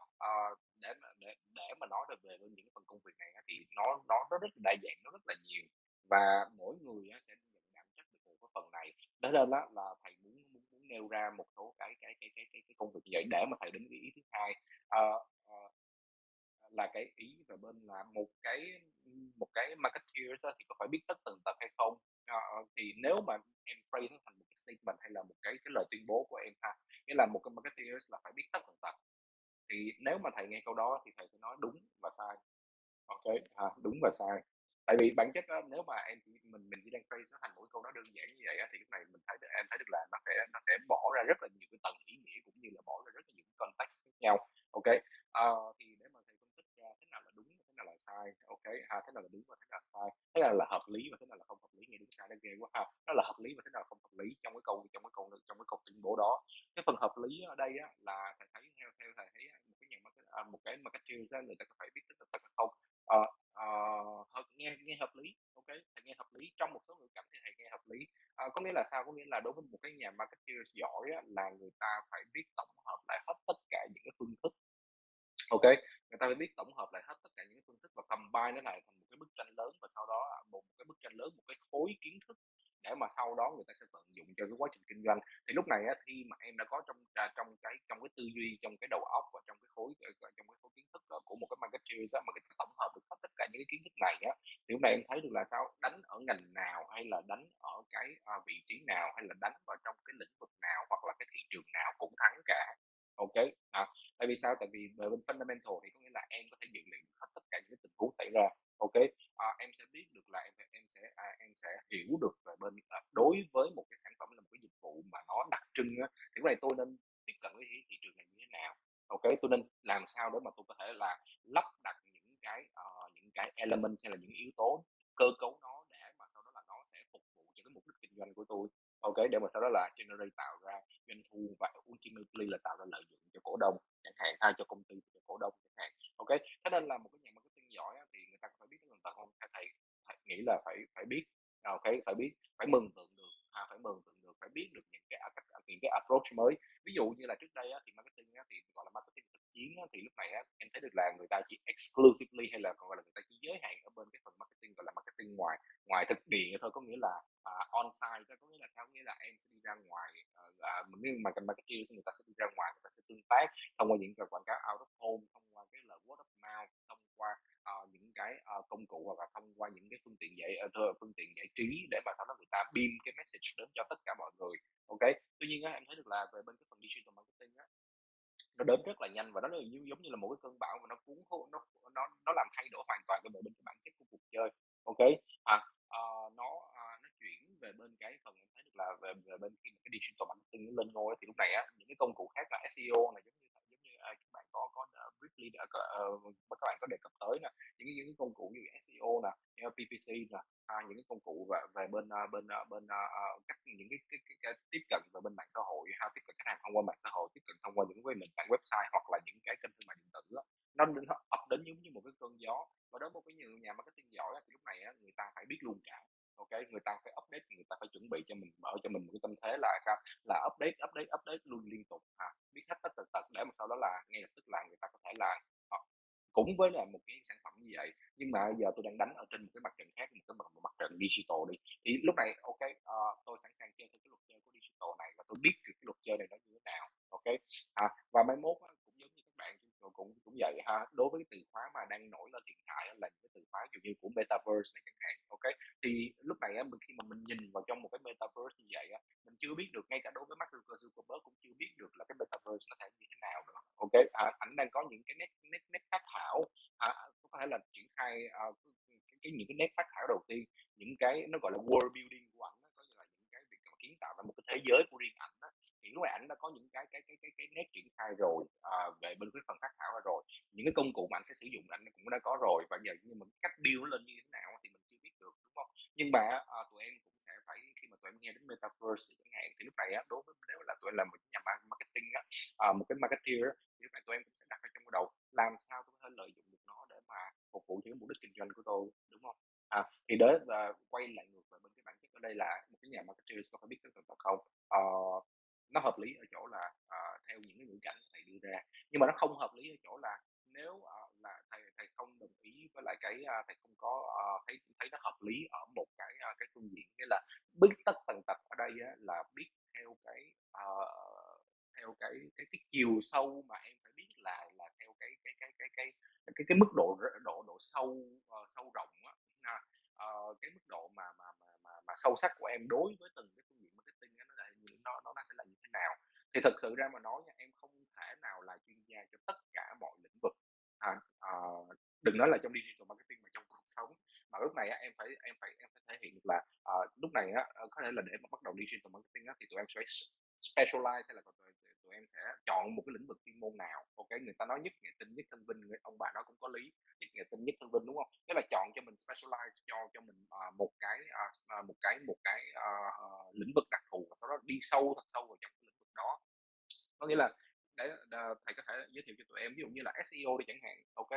để để để mà nói được về bên những cái phần công việc này á, thì nó nó nó rất là đa dạng nó rất là nhiều và mỗi người á, sẽ nhận đảm trách được một cái phần này. Đó nên đó là thầy muốn, muốn muốn nêu ra một số cái cái cái cái cái, cái công việc như vậy để mà thầy đến cái ý thứ hai. À, à, là cái ý về bên là một cái một cái marketeer thì có phải biết tất tần tật hay không? À, thì nếu mà em phrase nó thành một cái statement hay là một cái cái lời tuyên bố của em ha nghĩa là một cái marketeer là phải biết tất tần tật. Thì nếu mà thầy nghe câu đó thì thầy sẽ nói đúng và sai. Ok à, đúng và sai tại vì bản chất á, nếu mà em chỉ mình mình chỉ đang phrase nó thành mỗi câu nó đơn giản như vậy á, thì lúc này mình thấy em thấy được là nó sẽ nó sẽ bỏ ra rất là nhiều cái tầng ý nghĩa cũng như là bỏ ra rất là nhiều cái context khác nhau. Ok? Uh, thì để mà thầy phân tích ra thế nào là đúng thế nào là sai ok? Ha thế nào là đúng và thế nào là sai thế nào là hợp lý và thế nào là không hợp lý nghe đúng sai nó ghê quá ha. Nó là hợp lý và thế nào là không hợp lý trong cái câu trong cái câu trong cái câu tuyên bố đó. Cái phần hợp lý ở đây á, là thầy thấy theo theo thầy thấy một cái nhà market, à, một cái marketer ra người ta có phải biết tất tật hay không à, à, hợp, nghe nghe hợp lý ok thầy nghe hợp lý trong một số ngữ cảnh thì thầy nghe hợp lý à, có nghĩa là đối với một cái nhà marketing giỏi á, là người ta phải biết tổng hợp lại hết tất cả những cái phương thức. Ok người ta phải biết tổng hợp lại hết tất cả những cái phương thức và combine nó lại thành một cái bức tranh lớn và sau đó một, cái bức tranh lớn một cái khối kiến thức để mà sau đó người ta sẽ tận dụng cho cái quá trình kinh doanh. Thì lúc này á, khi mà em đã có trong cái trong cái tư duy trong cái đầu óc và trong cái khối trong cái khối kiến thức của một cái marketer á, mà người ta tổng hợp được hết tất cả những cái kiến thức này á thì lúc này em thấy được là sao đánh ở ngành nào hay là đánh ở cái uh, vị trí nào hay là đánh vào trong cái lĩnh vực nào hoặc là cái thị trường nào cũng thắng cả ok à, tại vì sao? Tại vì về bên fundamental thì có nghĩa là em có thể dự liệu hết tất cả những tình huống xảy ra. Ok à, em sẽ biết được là em em sẽ à, em sẽ hiểu được về bên à, đối với một cái sản phẩm là một cái dịch vụ mà nó đặc trưng á, thì cái này tôi nên tiếp cận với thị trường này như thế nào? Ok tôi nên làm sao để mà tôi có thể là lắp đặt những cái uh, những cái element hay là những yếu tố cơ cấu nó để mà sau đó là nó sẽ phục vụ cho cái mục đích kinh doanh của tôi? Ok để mà sau đó là generate tạo ra doanh thu và ultimately là tạo ra lợi nhuận cho cổ đông chẳng hạn hay cho công ty cho cổ đông chẳng hạn. Ok thế nên là một cái nhà marketing giỏi thì người ta phải biết cái tầng tầng không? Thầy, thầy thầy nghĩ là phải phải biết. À, ok phải biết phải mừng tượng được à, phải mừng tượng được phải biết được những cái những cái approach mới. Ví dụ như là trước đây á, thì marketing á, thì gọi là marketing chiến á, thì lúc này á, em thấy được là người ta chỉ exclusively hay là còn gọi là người ta chỉ giới hạn ở bên cái phần marketing gọi là marketing ngoài ngoài thực địa thôi. Có nghĩa là à, uh, on site có nghĩa là sao? Có nghĩa là em sẽ đi ra ngoài uh, uh, nhưng mà cần marketing người ta sẽ đi ra ngoài người ta sẽ tương tác thông qua những cái quảng cáo out of home thông qua cái lời word of mouth thông qua uh, những cái uh, công cụ hoặc là thông qua những cái phương tiện giải uh, phương tiện giải trí để mà sau đó người ta beam cái message đến cho tất cả mọi người ok? Tuy nhiên á, em thấy được là về bên cái phần digital marketing á nó đến rất là nhanh và nó như giống như là một cái cơn bão mà nó cuốn nó nó nó làm thay đổi hoàn toàn cái bộ bên cái bản chất của cuộc chơi. Ok? À, uh, nó uh, nó chuyển về bên cái phần em thấy được là về về bên khi mà cái digital marketing nó lên ngôi thì lúc này á những cái công cụ khác là SEO này giống như giống như uh, các bạn có có uh, briefly uh, uh, các bạn có đề cập tới nè những cái những cái công cụ như SEO nè PPC là à, những cái công cụ về về bên uh, bên uh, bên ờ, uh, cách những cái, cái, cái, cái tiếp cận về bên mạng xã hội ha tiếp cận khách hàng thông qua mạng xã hội tiếp cận thông qua những cái nền tảng website hoặc là những cái kênh thương mại điện tử đó. nó, nó ập đến giống như một cái cơn gió. Và đối với nhiều nhà marketing giỏi thì lúc này á, người ta phải biết luôn cả ok người ta phải update người ta phải chuẩn bị cho mình mở cho mình một cái tâm thế là sao? Là update update update luôn liên tục ha biết hết tất tật tật để mà sau đó là ngay lập tức là người ta có thể là cũng với là một cái sản nhưng mà giờ tôi đang đánh ở trên một cái mặt trận khác một cái mặt, một mặt trận digital đi. Thì lúc này ok uh, tôi sẵn sàng chơi theo cái luật chơi của digital này và tôi biết được cái luật chơi này nó như thế nào ok? À, và mai mốt cũng giống như các bạn cũng cũng vậy ha. Đối với cái từ khóa mà đang nổi lên hiện tại là những cái từ khóa dụ như của metaverse này chẳng hạn ok thì lúc này á, khi mà mình nhìn vào trong một cái metaverse như vậy á, mình chưa biết được ngay cả đối với Mark Zuckerberg cũng chưa biết được là cái metaverse nó thể như thế nào nữa ok à, ảnh đang có những cái nét nét nét phát thảo à, có thể là triển khai uh, cái, cái những cái nét phát thảo đầu tiên những cái nó gọi là world building của ảnh có như là những cái việc mà kiến tạo ra một cái thế giới của riêng ảnh thì lúc này ảnh đã có những cái cái cái cái cái nét triển khai rồi à, về bên cái phần phát thảo rồi. Những cái công cụ mà anh sẽ sử dụng anh cũng đã có rồi và giờ nhưng mà cách build nó lên như thế nào thì mình chưa biết được đúng không? Nhưng mà à, tụi em cũng sẽ phải khi mà tụi em nghe đến metaverse chẳng hạn thì lúc này á, đối với nếu là tụi em là một nhà marketing á, à, một cái marketer thì lúc này tụi em cũng sẽ đặt ra trong cái đầu làm sao tôi có thể lợi dụng được nó để mà phục vụ cho cái mục đích kinh doanh của tôi đúng không? À, thì đấy và quay lại ngược về bên cái bản chất ở đây là một cái nhà marketer có phải biết tất tật không à, nó hợp lý ở chỗ là uh, theo những cái ngữ cảnh thầy đưa ra nhưng mà nó không hợp lý ở chỗ là nếu uh, là thầy thầy không đồng ý với lại cái uh, thầy không có uh, thấy thấy nó hợp lý ở một cái uh, cái phương diện nghĩa là biết tất tần tật chiều sâu mà em phải biết là là theo cái cái cái cái cái cái cái mức độ độ độ sâu uh, sâu rộng á uh, cái mức độ mà mà mà mà, mà sâu sắc của em đối với từng cái phương diện marketing á, nó là nó nó nó sẽ là như thế nào thì thật sự ra mà nói nha em không thể nào là chuyên gia cho tất cả mọi lĩnh vực. À, à, đừng nói là trong digital marketing mà trong cuộc sống. Mà lúc này á, em phải em phải em phải thể hiện được là à, lúc này á, ờ, có thể là để mà bắt đầu digital marketing á, thì tụi em sẽ specialize hay là tụi, tụi em sẽ chọn một cái lĩnh vực chuyên môn nào ok người ta nói nhất nghệ tinh nhất thân vinh người, ông bà nói cũng có lý nhất nghệ tinh nhất thân vinh đúng không tức là chọn cho mình specialize cho cho mình uh, một cái uh, một cái một cái uh, lĩnh vực đặc thù và sau đó đi sâu thật sâu vào trong cái lĩnh vực đó có nghĩa là để uh, thầy có thể giới thiệu cho tụi em ví dụ như là SEO đi chẳng hạn, ok?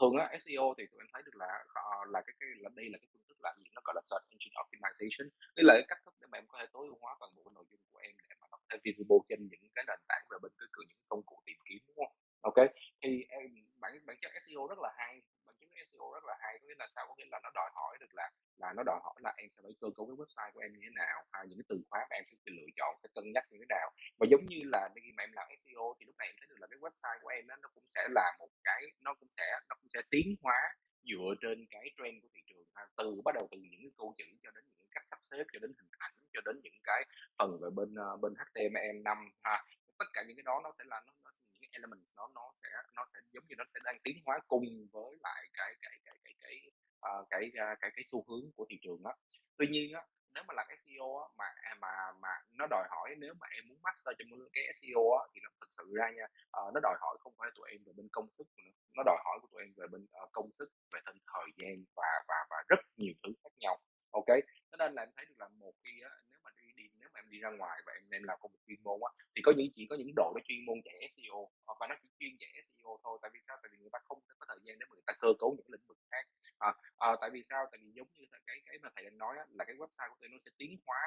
Thường á SEO thì tụi em thấy được là ờ, là cái cái, là đây là cái phương thức là gì, nó gọi là search engine optimization đây là cái cách thức để mà em có thể tối ưu hóa toàn bộ nội dung của em để mà nó có thể visible trên những cái nền tảng về bên cái cửa những công cụ tìm kiếm, đúng không? Ok, thì em, bản bản chất SEO rất là hay, bản chất SEO rất là hay, có nghĩa là sao? Có nghĩa là nó đòi hỏi được là là nó đòi hỏi là em sẽ phải cơ cấu cái website của em như thế nào, hay những cái từ khóa mà em sẽ lựa chọn, sẽ cân nhắc như thế nào. Và giống như là khi mà em làm SEO thì lúc này em thấy được là cái website của em đó, nó cũng sẽ là một cái nó cũng sẽ nó cũng sẽ tiến hóa dựa trên cái trend của thị trường ha. từ bắt đầu từ những cái câu chữ cho đến những cách sắp xếp cho đến hình ảnh cho đến những cái phần về bên ờ, bên HTML5 ha tất cả những cái đó nó sẽ là nó, nó những elements nó nó sẽ nó sẽ giống như nó sẽ đang tiến hóa cùng với lại cái cái cái cái cái ờ, cái cái cái, cái cái xu hướng của thị trường đó tuy nhiên á nếu mà làm SEO á, mà à, mà mà nó đòi hỏi nếu mà em muốn master trong cái SEO á, thì nó thực sự ra nha uh, nó đòi hỏi không phải tụi em về bên công sức nữa nó đòi hỏi của tụi em về bên uh, công sức về thân thời gian và và và rất nhiều thứ khác nhau ok? Cho nên là em thấy được là một khi á, đi, ra ngoài và em em làm công việc chuyên môn á thì có những chỉ có những độ nó chuyên môn chạy SEO ờ, và nó chỉ chuyên chạy SEO thôi. Tại vì sao? Tại vì người ta không có thời gian để mà người ta cơ cấu những lĩnh vực khác. À, à, tại vì sao? Tại vì giống như cái cái mà thầy đang nói á, là cái website của tôi nó sẽ tiến hóa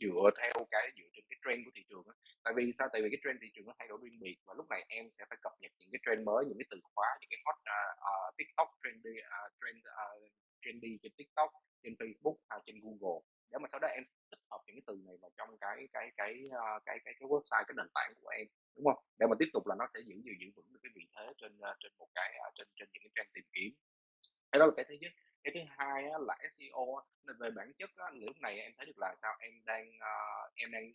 dựa theo cái dựa trên cái trend của thị trường á. tại vì sao? Tại vì cái trend thị trường nó thay đổi liên biệt và lúc này em sẽ phải cập nhật những cái trend mới những cái từ khóa những cái hot uh, uh, tiktok trendy uh, trend uh, trendy trên tiktok trên facebook uh, trên google để mà sau đó em tích hợp những cái từ này vào trong cái cái cái ờ, cái cái cái website cái nền tảng của em đúng không? Để mà tiếp tục là nó sẽ giữ giữ giữ vững được cái vị thế trên ờ, trên một cái ờ, trên trên những cái trang tìm kiếm. Cái đó là cái thứ nhất. Cái thứ hai á, là SEO nên về bản chất á, lúc này em thấy được là sao? Em đang uh, em đang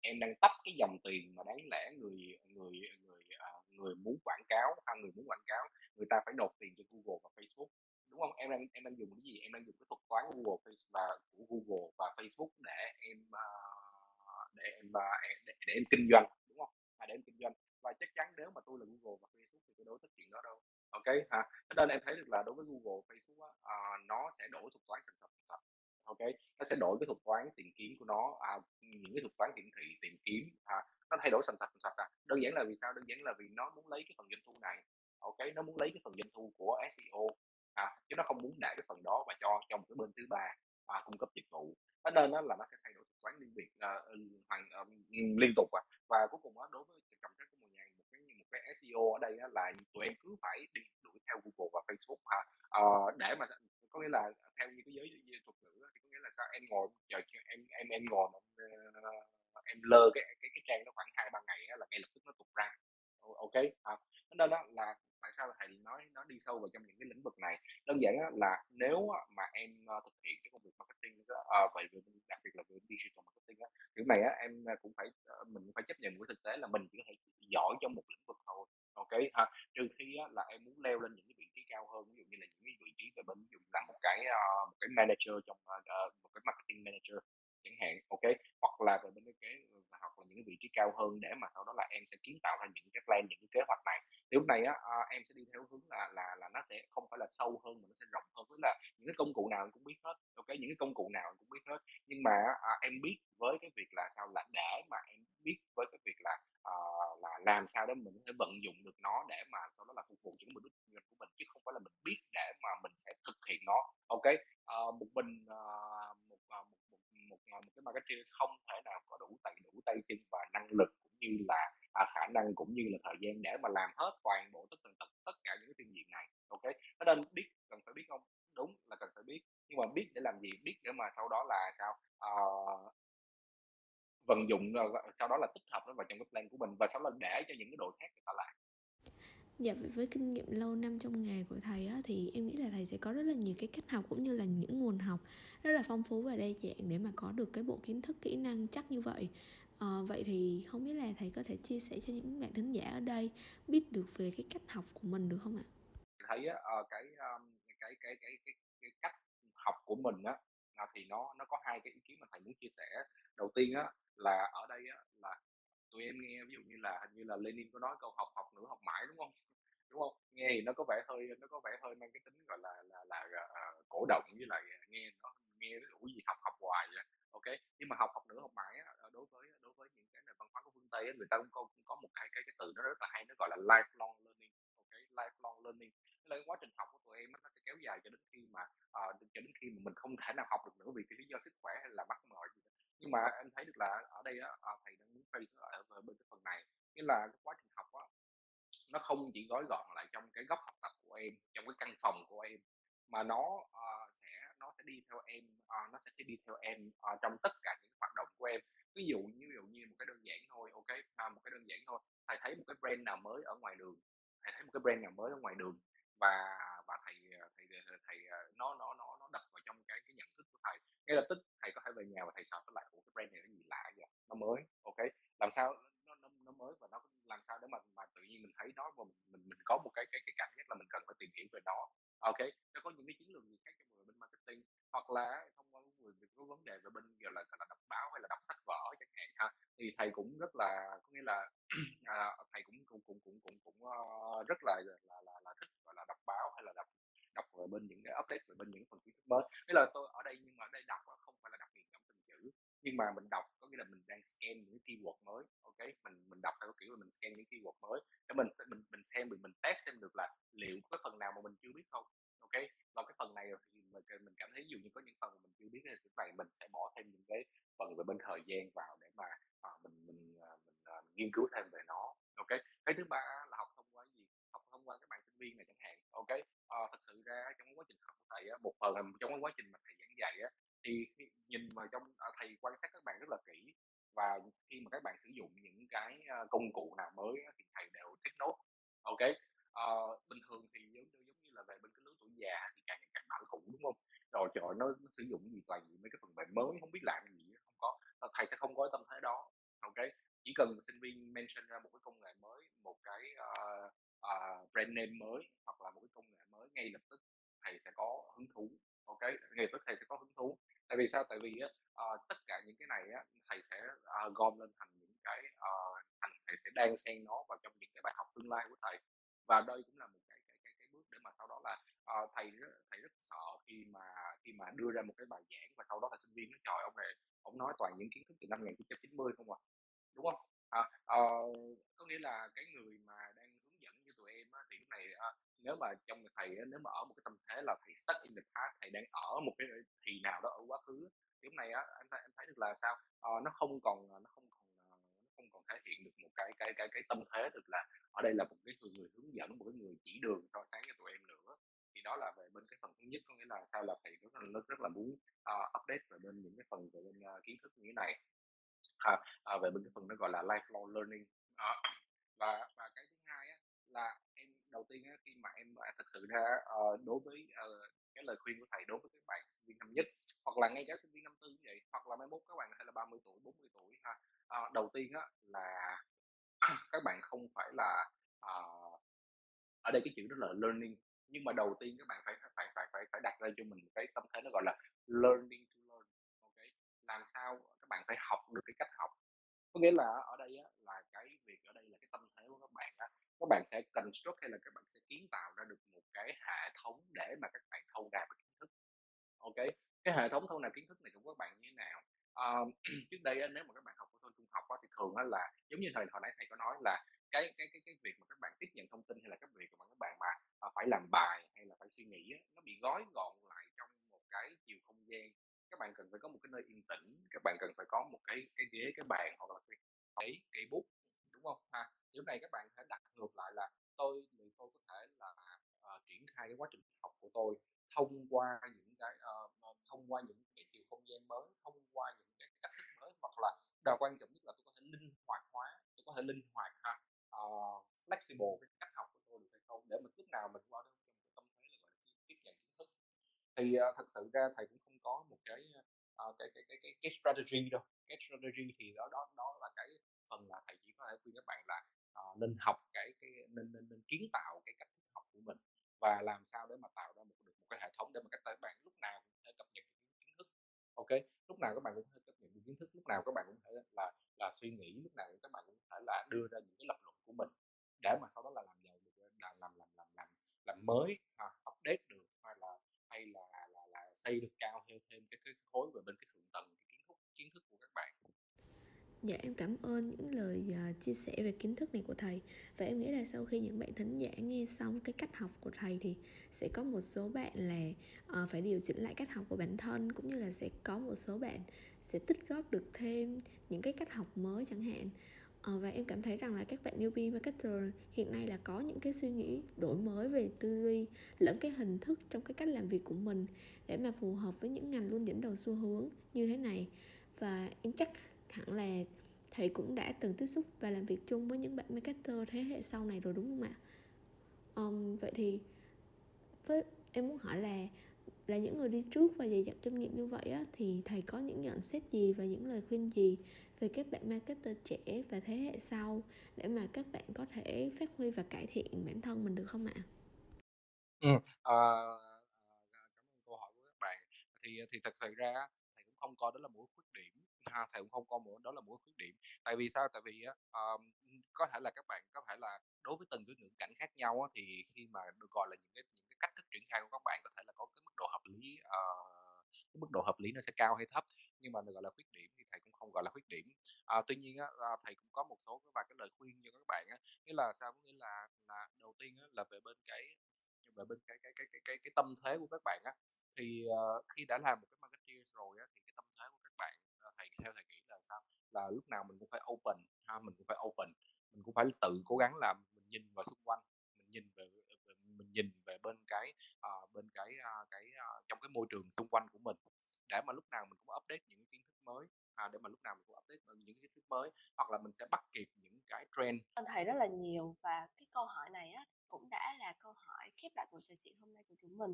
em đang tấp cái dòng tiền mà đáng lẽ người người người uh, người muốn quảng cáo hay người muốn quảng cáo người ta phải nộp tiền cho Google và Facebook đúng không? Em đang em đang dùng cái gì? Em đang dùng cái thuật toán Google Facebook và của Google và Facebook để em à, để à, em để, để em kinh doanh đúng không? À, để em kinh doanh. Và chắc chắn nếu mà tôi là Google và Facebook thì tôi đâu thích chuyện đó đâu. Ok? À, ha cho nên em thấy được là đối với Google Facebook á, à, nó sẽ đổi thuật toán sạch sạch sạch. Ok? Nó sẽ đổi cái thuật toán tìm kiếm của nó à, những cái thuật toán hiển thị tìm kiếm à, nó thay đổi sạch sạch sạch à. Đơn giản là vì sao? Đơn giản là vì nó muốn lấy cái phần doanh thu này. Ok? Nó muốn lấy cái phần doanh thu của SEO à, chứ nó không muốn để cái phần đó và cho cho một cái bên thứ ba à, cung cấp dịch vụ cho nên đó là nó sẽ thay đổi thuật toán liên biệt uh, hoàn uh, liên tục à. và cuối cùng đó, đối với trọng trách của một nhà một cái một cái SEO ở đây đó, là tụi em cứ phải đi đuổi theo Google và Facebook ha uh, ờ, để mà có nghĩa là theo như cái giới, thuật ngữ thì có nghĩa là sao em ngồi chờ em em em ngồi ờ, em lơ cái cái cái trang nó khoảng hai ba ngày là ngay lập tức nó tụt ra ok à, nên đó là tại sao thầy nói nó đi sâu vào trong những cái lĩnh vực này. Đơn giản là nếu mà em ờ, thực hiện cái công việc marketing à, ờ, vậy đặc biệt là về digital marketing á thứ này á em ờ, cũng phải mình cũng phải chấp nhận với thực tế là mình chỉ có thể giỏi trong một lĩnh vực thôi ok ha. Trừ khi á, là em muốn leo lên những cái vị trí cao hơn ví dụ như là những cái vị trí về bên ví dụ là một cái một cái manager trong uh, một cái marketing manager chẳng hạn ok hoặc là về bên cái hoặc là những cái vị trí cao hơn để mà sau đó là em sẽ kiến tạo ra những plan những cái kế hoạch này. Thì lúc này á ờ, em sẽ đi theo hướng là là là nó sẽ không phải là sâu hơn mà nó sẽ rộng hơn. Tức là những cái công cụ nào em cũng biết hết ok? Những cái công cụ nào em cũng biết hết. Nhưng mà à, em biết với cái việc là sao là để mà em biết với cái việc là à, là làm sao để mình có thể vận dụng được nó để mà sau đó là phục vụ cho mục đích kinh doanh của mình chứ không phải là mình biết để mà mình sẽ thực hiện nó ok à, một mình à, một, à, một một một một cái marketer không thể nào có đủ tay đủ tay chân và năng lực cũng như là à, khả năng cũng như là thời gian để mà làm hết toàn bộ tất tần tật tất cả những cái phương diện này ok nó nên biết cần phải biết không đúng là cần phải biết nhưng mà biết để làm gì biết để mà sau đó là sao à, vận dụng sau đó là tích hợp nó vào trong cái plan của mình và sau đó là để cho những cái đội khác người ta làm Dạ vậy với kinh nghiệm lâu năm trong nghề của thầy á, thì em nghĩ là thầy sẽ có rất là nhiều cái cách học cũng như là những nguồn học rất là phong phú và đa dạng để mà có được cái bộ kiến thức kỹ năng chắc như vậy à, vậy thì không biết là thầy có thể chia sẻ cho những bạn thính giả ở đây biết được về cái cách học của mình được không ạ? thấy á, uh, cái, cái cái cái cái cái cách học của mình á à, thì nó nó có hai cái ý kiến mà thầy muốn chia sẻ. Đầu tiên á là ở đây á là tụi em nghe ví dụ như là hình như là Lenin có nói câu học học nữa học mãi đúng không? Đúng không? Nghe thì nó có vẻ hơi nó có vẻ hơi mang cái tính gọi là là là, là uh, cổ động với lại nghe nó nghe nó gì học học hoài vậy. Ok nhưng mà học học nữa học mãi á, đối với đối với những cái nền văn hóa của phương tây á, người ta cũng có, cũng có một cái cái cái từ nó rất là hay nó gọi là lifelong learning lifelong learning. Nên là cái quá trình học của tụi em nó sẽ kéo dài cho đến khi mà uh, cho đến khi mà mình không thể nào học được nữa vì cái lý do sức khỏe hay là mắc mỏi gì đó. nhưng mà em thấy được là ở đây á, uh, thầy đang muốn phrase ở, ở bên cái phần này. Nghĩa là cái quá trình học á nó không chỉ gói gọn lại trong cái góc học tập của em trong cái căn phòng của em mà nó uh, sẽ nó sẽ đi theo em uh, nó sẽ đi theo em uh, trong tất cả những hoạt động của em. Ví dụ như ví dụ như một cái đơn giản thôi ok à, một cái đơn giản thôi. Thầy thấy một cái brand nào mới ở ngoài đường thầy thấy một cái brand nào mới ở ngoài đường và và thầy ờ, ờ, thầy thầy, thầy nó nó nó nó đập vào trong cái cái nhận thức của thầy. Ngay lập tức thầy có thể về nhà và thầy sờ lại của cái brand này nó gì lạ vậy? Nó mới ok? Làm sao nó nó, nó mới và nó làm sao để mà mà tự nhiên mình thấy nó và mình mình, mình có một cái cái cái cảm giác là mình cần phải tìm hiểu về nó. Ờ, ok nó có những cái chiến lược gì khác trong người bên marketing? Hoặc là thông qua người có vấn đề về bên gọi là gọi là đọc báo hay là đọc sách vở chẳng hạn ha thì thầy cũng rất là có nghĩa là à, thầy cũng cũng cũng cũng cũng cũng uh, rất là là, là là thích gọi là đọc báo hay là đọc đọc về bên những cái update về bên những phần kiến thức mới. Nghĩa là tôi ở đây nhưng mà ở đây đọc không phải là đọc nghiền ngẫm từng chữ nhưng mà mình đọc nghĩa là mình đang scan những keyword mới ok? Mình mình đọc theo kiểu là mình scan những keyword mới. Để mình mình mình xem mình mình test xem được là liệu có cái phần nào mà mình chưa biết không ok? Và cái phần này thì mình, mình cảm thấy dù như có những phần mà mình chưa biết thì cái này mình sẽ bỏ thêm những cái phần về bên thời gian vào để mà à, mình mình à, mình, mình, mình nghiên cứu thêm về nó ok? Cái thứ ba là học thông qua gì? Học thông qua các bạn sinh viên này chẳng hạn ok? À, thật sự ra trong quá trình học của thầy á, một phần là trong quá trình mà thầy giảng dạy á, thì nhìn vào trong à, thầy quan sát các bạn rất là kỹ và khi mà các bạn sử dụng những cái à, công cụ nào mới thì thầy đều thích nốt ok uh, bình thường thì giống như giống như là về bên cái lứa tuổi già thì càng ngày càng bảo thủ đúng không? Rồi trời nó, nó sử dụng gì toàn gì mấy cái phần mềm mới không biết làm gì không có ờ, thầy sẽ không có tâm thế đó. Ok chỉ cần sinh viên mention ra một cái công nghệ mới một cái uh, uh, brand name mới hoặc là một cái công nghệ mới ngay lập tức thầy sẽ có hứng thú ok nghề tức thầy sẽ có hứng thú. Tại vì sao? Tại vì á uh, tất cả những cái này á thầy sẽ uh, gom lên thành những cái uh, thành thầy sẽ đan xen nó vào trong những cái bài học tương lai của thầy. Và đây cũng là một cái cái cái, cái bước để mà sau đó là uh, thầy thầy rất sợ khi mà khi mà đưa ra một cái bài giảng và sau đó là sinh viên nó trời ông này ông nói toàn những kiến thức từ năm 1990 không à. Đúng không? À, uh, có nghĩa là cái người mà đang hướng dẫn cho tụi em á, thì lúc này uh, nếu mà trong thầy nếu mà ở một cái tâm thế là thầy stuck in the past thầy đang ở một cái thì nào đó ở quá khứ thì hôm này á anh thấy anh thấy được là sao? À, nó không còn ờ, nó không còn ờ, nó không còn thể hiện được một cái cái cái cái tâm thế được là ở đây là một cái người, người hướng dẫn một cái người chỉ đường soi sáng cho tụi em nữa. Thì đó là về bên cái phần thứ nhất có nghĩa là sao? Là thầy rất là rất là muốn uh, update về bên những cái phần về bên uh, kiến thức như thế này. À, à, về bên cái phần nó gọi là lifelong learning. À, và và cái thứ hai á, là đầu tiên á, khi mà em à, thật sự ra uh, đối với uh, cái lời khuyên của thầy đối với các bạn sinh viên năm nhất hoặc là ngay cả sinh viên năm tư như vậy hoặc là mai mốt các bạn hay là 30 tuổi 40 tuổi ha à, đầu tiên á, là các bạn không phải là uh, ở đây cái chữ đó là learning nhưng mà đầu tiên các bạn phải phải phải phải phải đặt ra cho mình một cái tâm thế nó gọi là learning to learn ok làm sao các bạn phải học được cái cách học? Có nghĩa là ở đây á, là cái việc ở đây là cái tâm thế của các bạn á các bạn sẽ construct hay là các bạn sẽ kiến tạo ra được một cái hệ thống để mà các bạn thâu nạp kiến thức? Ok cái hệ thống thâu nạp kiến thức này của các bạn như thế nào? Uh, trước đây á, nếu mà các bạn học phổ thông trung học á, thì thường á, là giống như thời hồi nãy thầy có nói là cái cái cái cái việc mà các bạn tiếp nhận thông tin hay là các việc mà các bạn mà à, phải làm bài hay là phải suy nghĩ á, nó bị gói gọn lại trong một cái chiều không gian. Các bạn cần phải có một cái nơi yên tĩnh các bạn cần phải có một cái cái ghế cái bàn hoặc là cái cái cây bút đúng không ha? Thì này các bạn hãy đặt ngược lại là tôi liệu tôi có thể là uh, triển khai cái quá trình học của tôi thông qua những cái uh, thông qua những cái chiều không gian mới thông qua những cái cách thức mới hoặc là nào quan trọng nhất là tôi có thể linh hoạt hóa tôi có thể linh hoạt ha uh, flexible cái cách học của tôi được hay không để mà lúc nào mình qua trong cái tâm thế là gọi là tiếp nhận kiến thức. Thì uh, thật sự ra thầy cũng không có một cái uh, cái, cái cái cái cái strategy đâu. Cái strategy thì đó đó đó là cái phần là thầy chỉ có thể khuyên các bạn là uh, nên học cái cái nên nên nên kiến tạo cái cách thức học của mình và làm sao để mà tạo ra một được một cái hệ thống để mà các bạn lúc nào cũng thể cập nhật kiến thức. Ok lúc nào các bạn cũng thể cập nhật kiến thức lúc nào các bạn cũng thể là là suy nghĩ lúc nào các bạn cũng thể là đưa ra những cái lập luận của mình để mà sau đó là làm giàu được là làm làm làm làm làm mới ha, update được hay là hay là là, là xây được cao thêm thêm cái cái khối về bên cái thượng tầng cái kiến thức kiến thức của các bạn Dạ em cảm ơn những lời uh, chia sẻ về kiến thức này của thầy. Và em nghĩ là sau khi những bạn thính giả nghe xong cái cách học của thầy Thì sẽ có một số bạn là uh, phải điều chỉnh lại cách học của bản thân Cũng như là sẽ có một số bạn sẽ tích góp được thêm những cái cách học mới chẳng hạn. Uh, Và em cảm thấy rằng là các bạn newbie marketer hiện nay là có những cái suy nghĩ đổi mới về tư duy Lẫn cái hình thức trong cái cách làm việc của mình Để mà phù hợp với những ngành luôn dẫn đầu xu hướng như thế này. Và em chắc hẳn là thầy cũng đã từng tiếp xúc và làm việc chung với những bạn marketer thế hệ sau này rồi đúng không ạ? Um, vậy thì với em muốn hỏi là là những người đi trước và dày dặn kinh nghiệm như vậy á, thì thầy có những nhận xét gì và những lời khuyên gì về các bạn marketer trẻ và thế hệ sau để mà các bạn có thể phát huy và cải thiện bản thân mình được không ạ? Ừ, à, cảm ơn câu hỏi của các bạn. Thì thì thật sự ra thầy cũng không coi đó là một khuyết điểm ha thầy cũng không coi một đó là một khuyết điểm. Tại vì sao? Tại vì á có thể là các bạn có thể là đối với từng cái ngữ cảnh khác nhau á, thì khi mà được gọi là những cái những cái cách thức triển khai của các bạn có thể là có cái mức độ hợp lý uh, cái mức độ hợp lý nó sẽ cao hay thấp. Nhưng mà được gọi là khuyết điểm thì thầy cũng không gọi là khuyết điểm. À, tuy nhiên á, ờ, thầy cũng có một số vài cái lời khuyên cho các bạn á. Nghĩa là sao? Có nghĩa là là đầu tiên á, là về bên cái về bên cái cái cái cái cái, cái tâm thế của các bạn á. Thì uh, khi đã làm một cái marketing rồi á thì cái tâm thế của các bạn thầy theo thầy nghĩ là sao? Là lúc nào mình cũng phải open ha mình cũng phải open mình cũng phải tự cố gắng làm mình nhìn vào xung quanh mình nhìn về mình nhìn về bên cái uh, bên cái uh, cái uh, trong cái môi trường xung quanh của mình để mà lúc nào mình cũng update những kiến thức mới à, để mà lúc nào mình cũng update những kiến thức mới hoặc là mình sẽ bắt kịp những cái trend. Thầy rất là nhiều và cái câu hỏi này á cũng đã là câu hỏi khép lại cuộc trò chuyện hôm nay của chúng mình.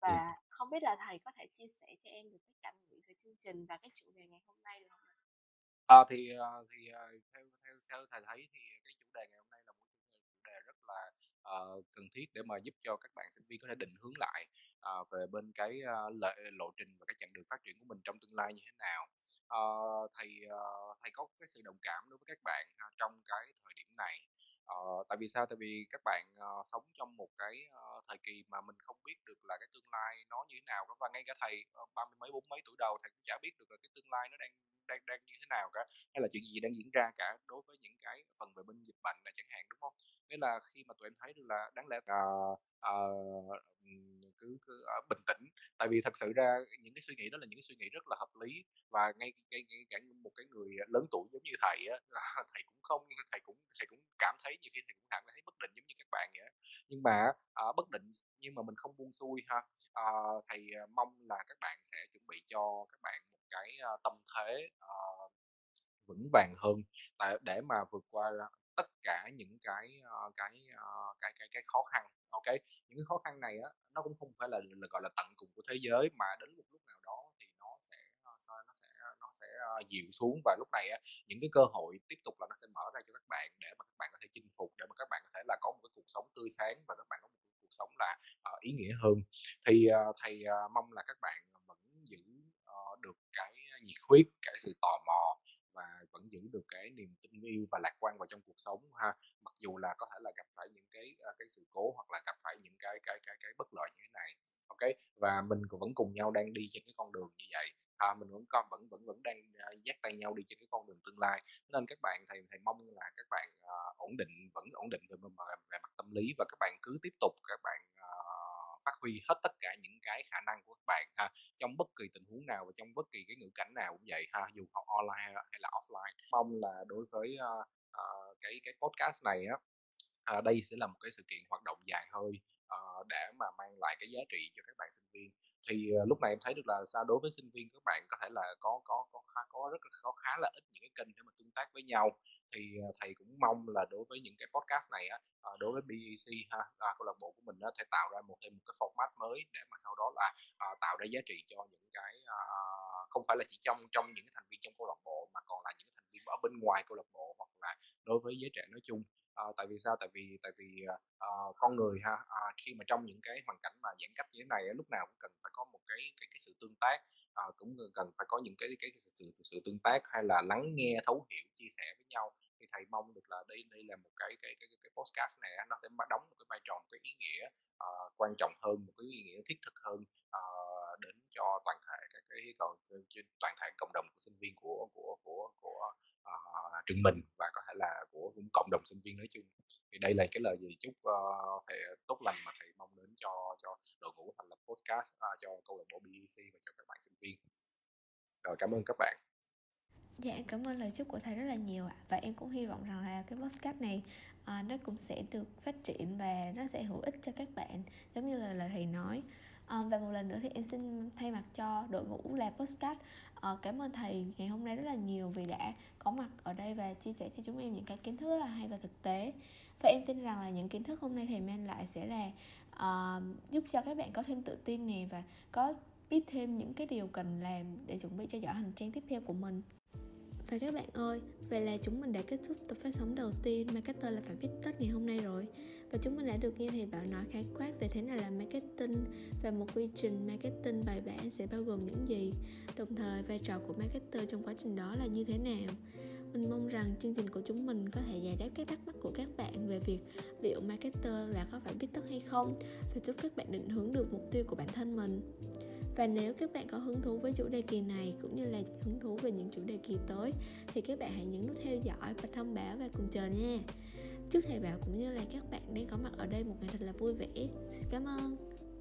Và ừ. không biết là thầy có thể chia sẻ cho em được cái cảm nghĩ về chương trình và cái chủ đề ngày hôm nay được không à, thì thì theo theo theo thầy thấy thì cái chủ đề ngày hôm nay là một chủ đề rất là uh, cần thiết để mà giúp cho các bạn sinh viên có thể định hướng lại uh, về bên cái uh, lệ, lộ trình và cái chặng đường phát triển của mình trong tương lai như thế nào. Uh, thầy uh, thầy có cái sự đồng cảm đối với các bạn uh, trong cái thời điểm này. Uh, tại vì sao? Tại vì các bạn, uh, sống trong một cái, uh, thời kỳ mà mình không biết được là cái tương lai nó như thế nào. Và ngay cả thầy, ba ba mươi mấy, bốn mấy tuổi đầu thầy cũng chả biết được là cái tương lai nó đang đang đang như thế nào cả, hay là chuyện gì đang diễn ra cả đối với những cái phần về bên dịch bệnh này chẳng hạn, đúng không? Nên là khi mà tụi em thấy được là đáng lẽ, ờ, ờ, cứ cứ, ơ, bình tĩnh, tại vì thật sự ra những cái suy nghĩ đó là những cái suy nghĩ rất là hợp lý và ngay ngay ngay cả một cái người lớn tuổi giống như thầy á, thầy cũng không thầy cũng thầy cũng cảm thấy nhiều khi thầy cũng cảm thấy bất định giống như các bạn vậy Nhưng mà, ờ, bất định nhưng mà mình không buông xuôi ha. Ờ, thầy, ờ, mong là các bạn sẽ chuẩn bị cho các bạn một cái, uh, tâm thế, uh, vững vàng hơn tại để mà vượt qua tất cả những cái, uh, cái, uh, cái cái cái khó khăn, ok Những cái khó khăn này á, nó cũng không phải là là, gọi là, tận cùng của thế giới mà đến một lúc nào đó thì nó sẽ, ơ, nó sẽ nó sẽ, uh, dịu xuống và lúc này á, những cái cơ hội tiếp tục là nó sẽ mở ra cho các bạn để mà các bạn có thể chinh phục, để mà các bạn có thể là có một cái cuộc sống tươi sáng và các bạn có một cuộc sống là, uh, ý nghĩa hơn. Thì, uh, thầy, uh, mong là các bạn được cái ờ, nhiệt huyết, cái sự tò mò và vẫn giữ được cái niềm tin yêu và lạc quan vào trong cuộc sống ha. Mặc dù là có thể là gặp phải những cái ờ, cái sự cố hoặc là gặp phải những cái cái cái cái bất lợi như thế này ok? Và mình cũng vẫn cùng nhau đang đi trên cái con đường như vậy. À, mình vẫn con vẫn vẫn vẫn đang uh, dắt tay nhau đi trên cái con đường tương lai. Nên các bạn thầy thầy mong là các bạn uh, ổn định vẫn ổn định về, về, về mặt tâm lý và các bạn cứ tiếp tục các bạn uh, phát huy hết tất cả những cái khả năng của các bạn ha trong bất kỳ tình huống nào và trong bất kỳ cái ngữ cảnh nào cũng vậy ha dù học online hay là offline. Mong là đối với uh, uh, cái cái podcast này á uh, đây sẽ là một cái sự kiện hoạt động dài hơi uh, để mà mang lại cái giá trị cho các bạn sinh viên thì ờ, lúc này em thấy được là sao? Đối với sinh viên các bạn có thể là có có có khá có rất là có khá là ít những cái kênh để mà tương tác với nhau. Thì ờ, thầy cũng mong là đối với những cái podcast này á ờ, đối với BEC ha uh, câu lạc bộ của mình á thể tạo ra một thêm một cái format mới để mà sau đó là à, tạo ra giá trị cho những cái à, không phải là chỉ trong trong những cái thành viên trong câu lạc bộ mà còn là những thành viên ở bên ngoài câu lạc bộ hoặc là đối với giới trẻ nói chung à, tại vì sao? Tại vì tại vì à, con người ha à, khi mà trong những cái hoàn cảnh mà giãn cách như thế này lúc nào cũng cần phải có một cái cái cái sự tương tác à, cũng cần phải có những cái cái, cái sự, sự sự tương tác hay là lắng nghe thấu hiểu chia sẻ với nhau. Thì thầy mong được là đây đây là một cái cái cái cái podcast này nó sẽ đóng một cái vai trò một cái ý nghĩa uh, quan trọng hơn một cái ý nghĩa thiết thực hơn uh, đến cho toàn thể các cái còn trên toàn thể cộng đồng của sinh viên của của của của uh, trường mình và có thể là của cũng cộng đồng sinh viên nói chung. Thì đây là cái lời gì chúc uh, thầy ờ, tốt lành mà thầy mong đến cho cho đội ngũ thành lập podcast uh, cho câu lạc bộ BEC và cho các bạn sinh viên. Rồi cảm ơn các bạn. Dạ cảm ơn lời chúc của thầy rất là nhiều ạ. Và em cũng hy vọng rằng là cái podcast này uh, Nó cũng sẽ được phát triển Và nó sẽ hữu ích cho các bạn Giống như là lời thầy nói um, Và một lần nữa thì em xin thay mặt cho đội ngũ là postcard uh, ờ, Cảm ơn thầy ngày hôm nay rất là nhiều Vì đã có mặt ở đây và chia sẻ cho chúng em những cái kiến thức rất là hay và thực tế. Và em tin rằng là những kiến thức hôm nay thầy mang lại sẽ là uh, Giúp cho các bạn có thêm tự tin nè Và có biết thêm những cái điều cần làm để chuẩn bị cho giỏ hành trang tiếp theo của mình. Và các bạn ơi, vậy là chúng mình đã kết thúc tập phát sóng đầu tiên Marketer là phải biết tất ngày hôm nay rồi. Và chúng mình đã được nghe thầy Bảo nói khái quát về thế nào là marketing Và một quy trình marketing bài bản sẽ bao gồm những gì Đồng thời, vai trò của marketer trong quá trình đó là như thế nào mình mong rằng chương trình của chúng mình có thể giải đáp các thắc mắc của các bạn về việc liệu marketer là có phải biết tất hay không, và giúp các bạn định hướng được mục tiêu của bản thân mình. Và nếu các bạn có hứng thú với chủ đề kỳ này, cũng như là hứng thú về những chủ đề kỳ tới, thì các bạn hãy nhấn nút theo dõi và thông báo và cùng chờ nha. Chúc thầy Bảo cũng như là các bạn đang có mặt ở đây một ngày thật là vui vẻ. Xin cảm ơn.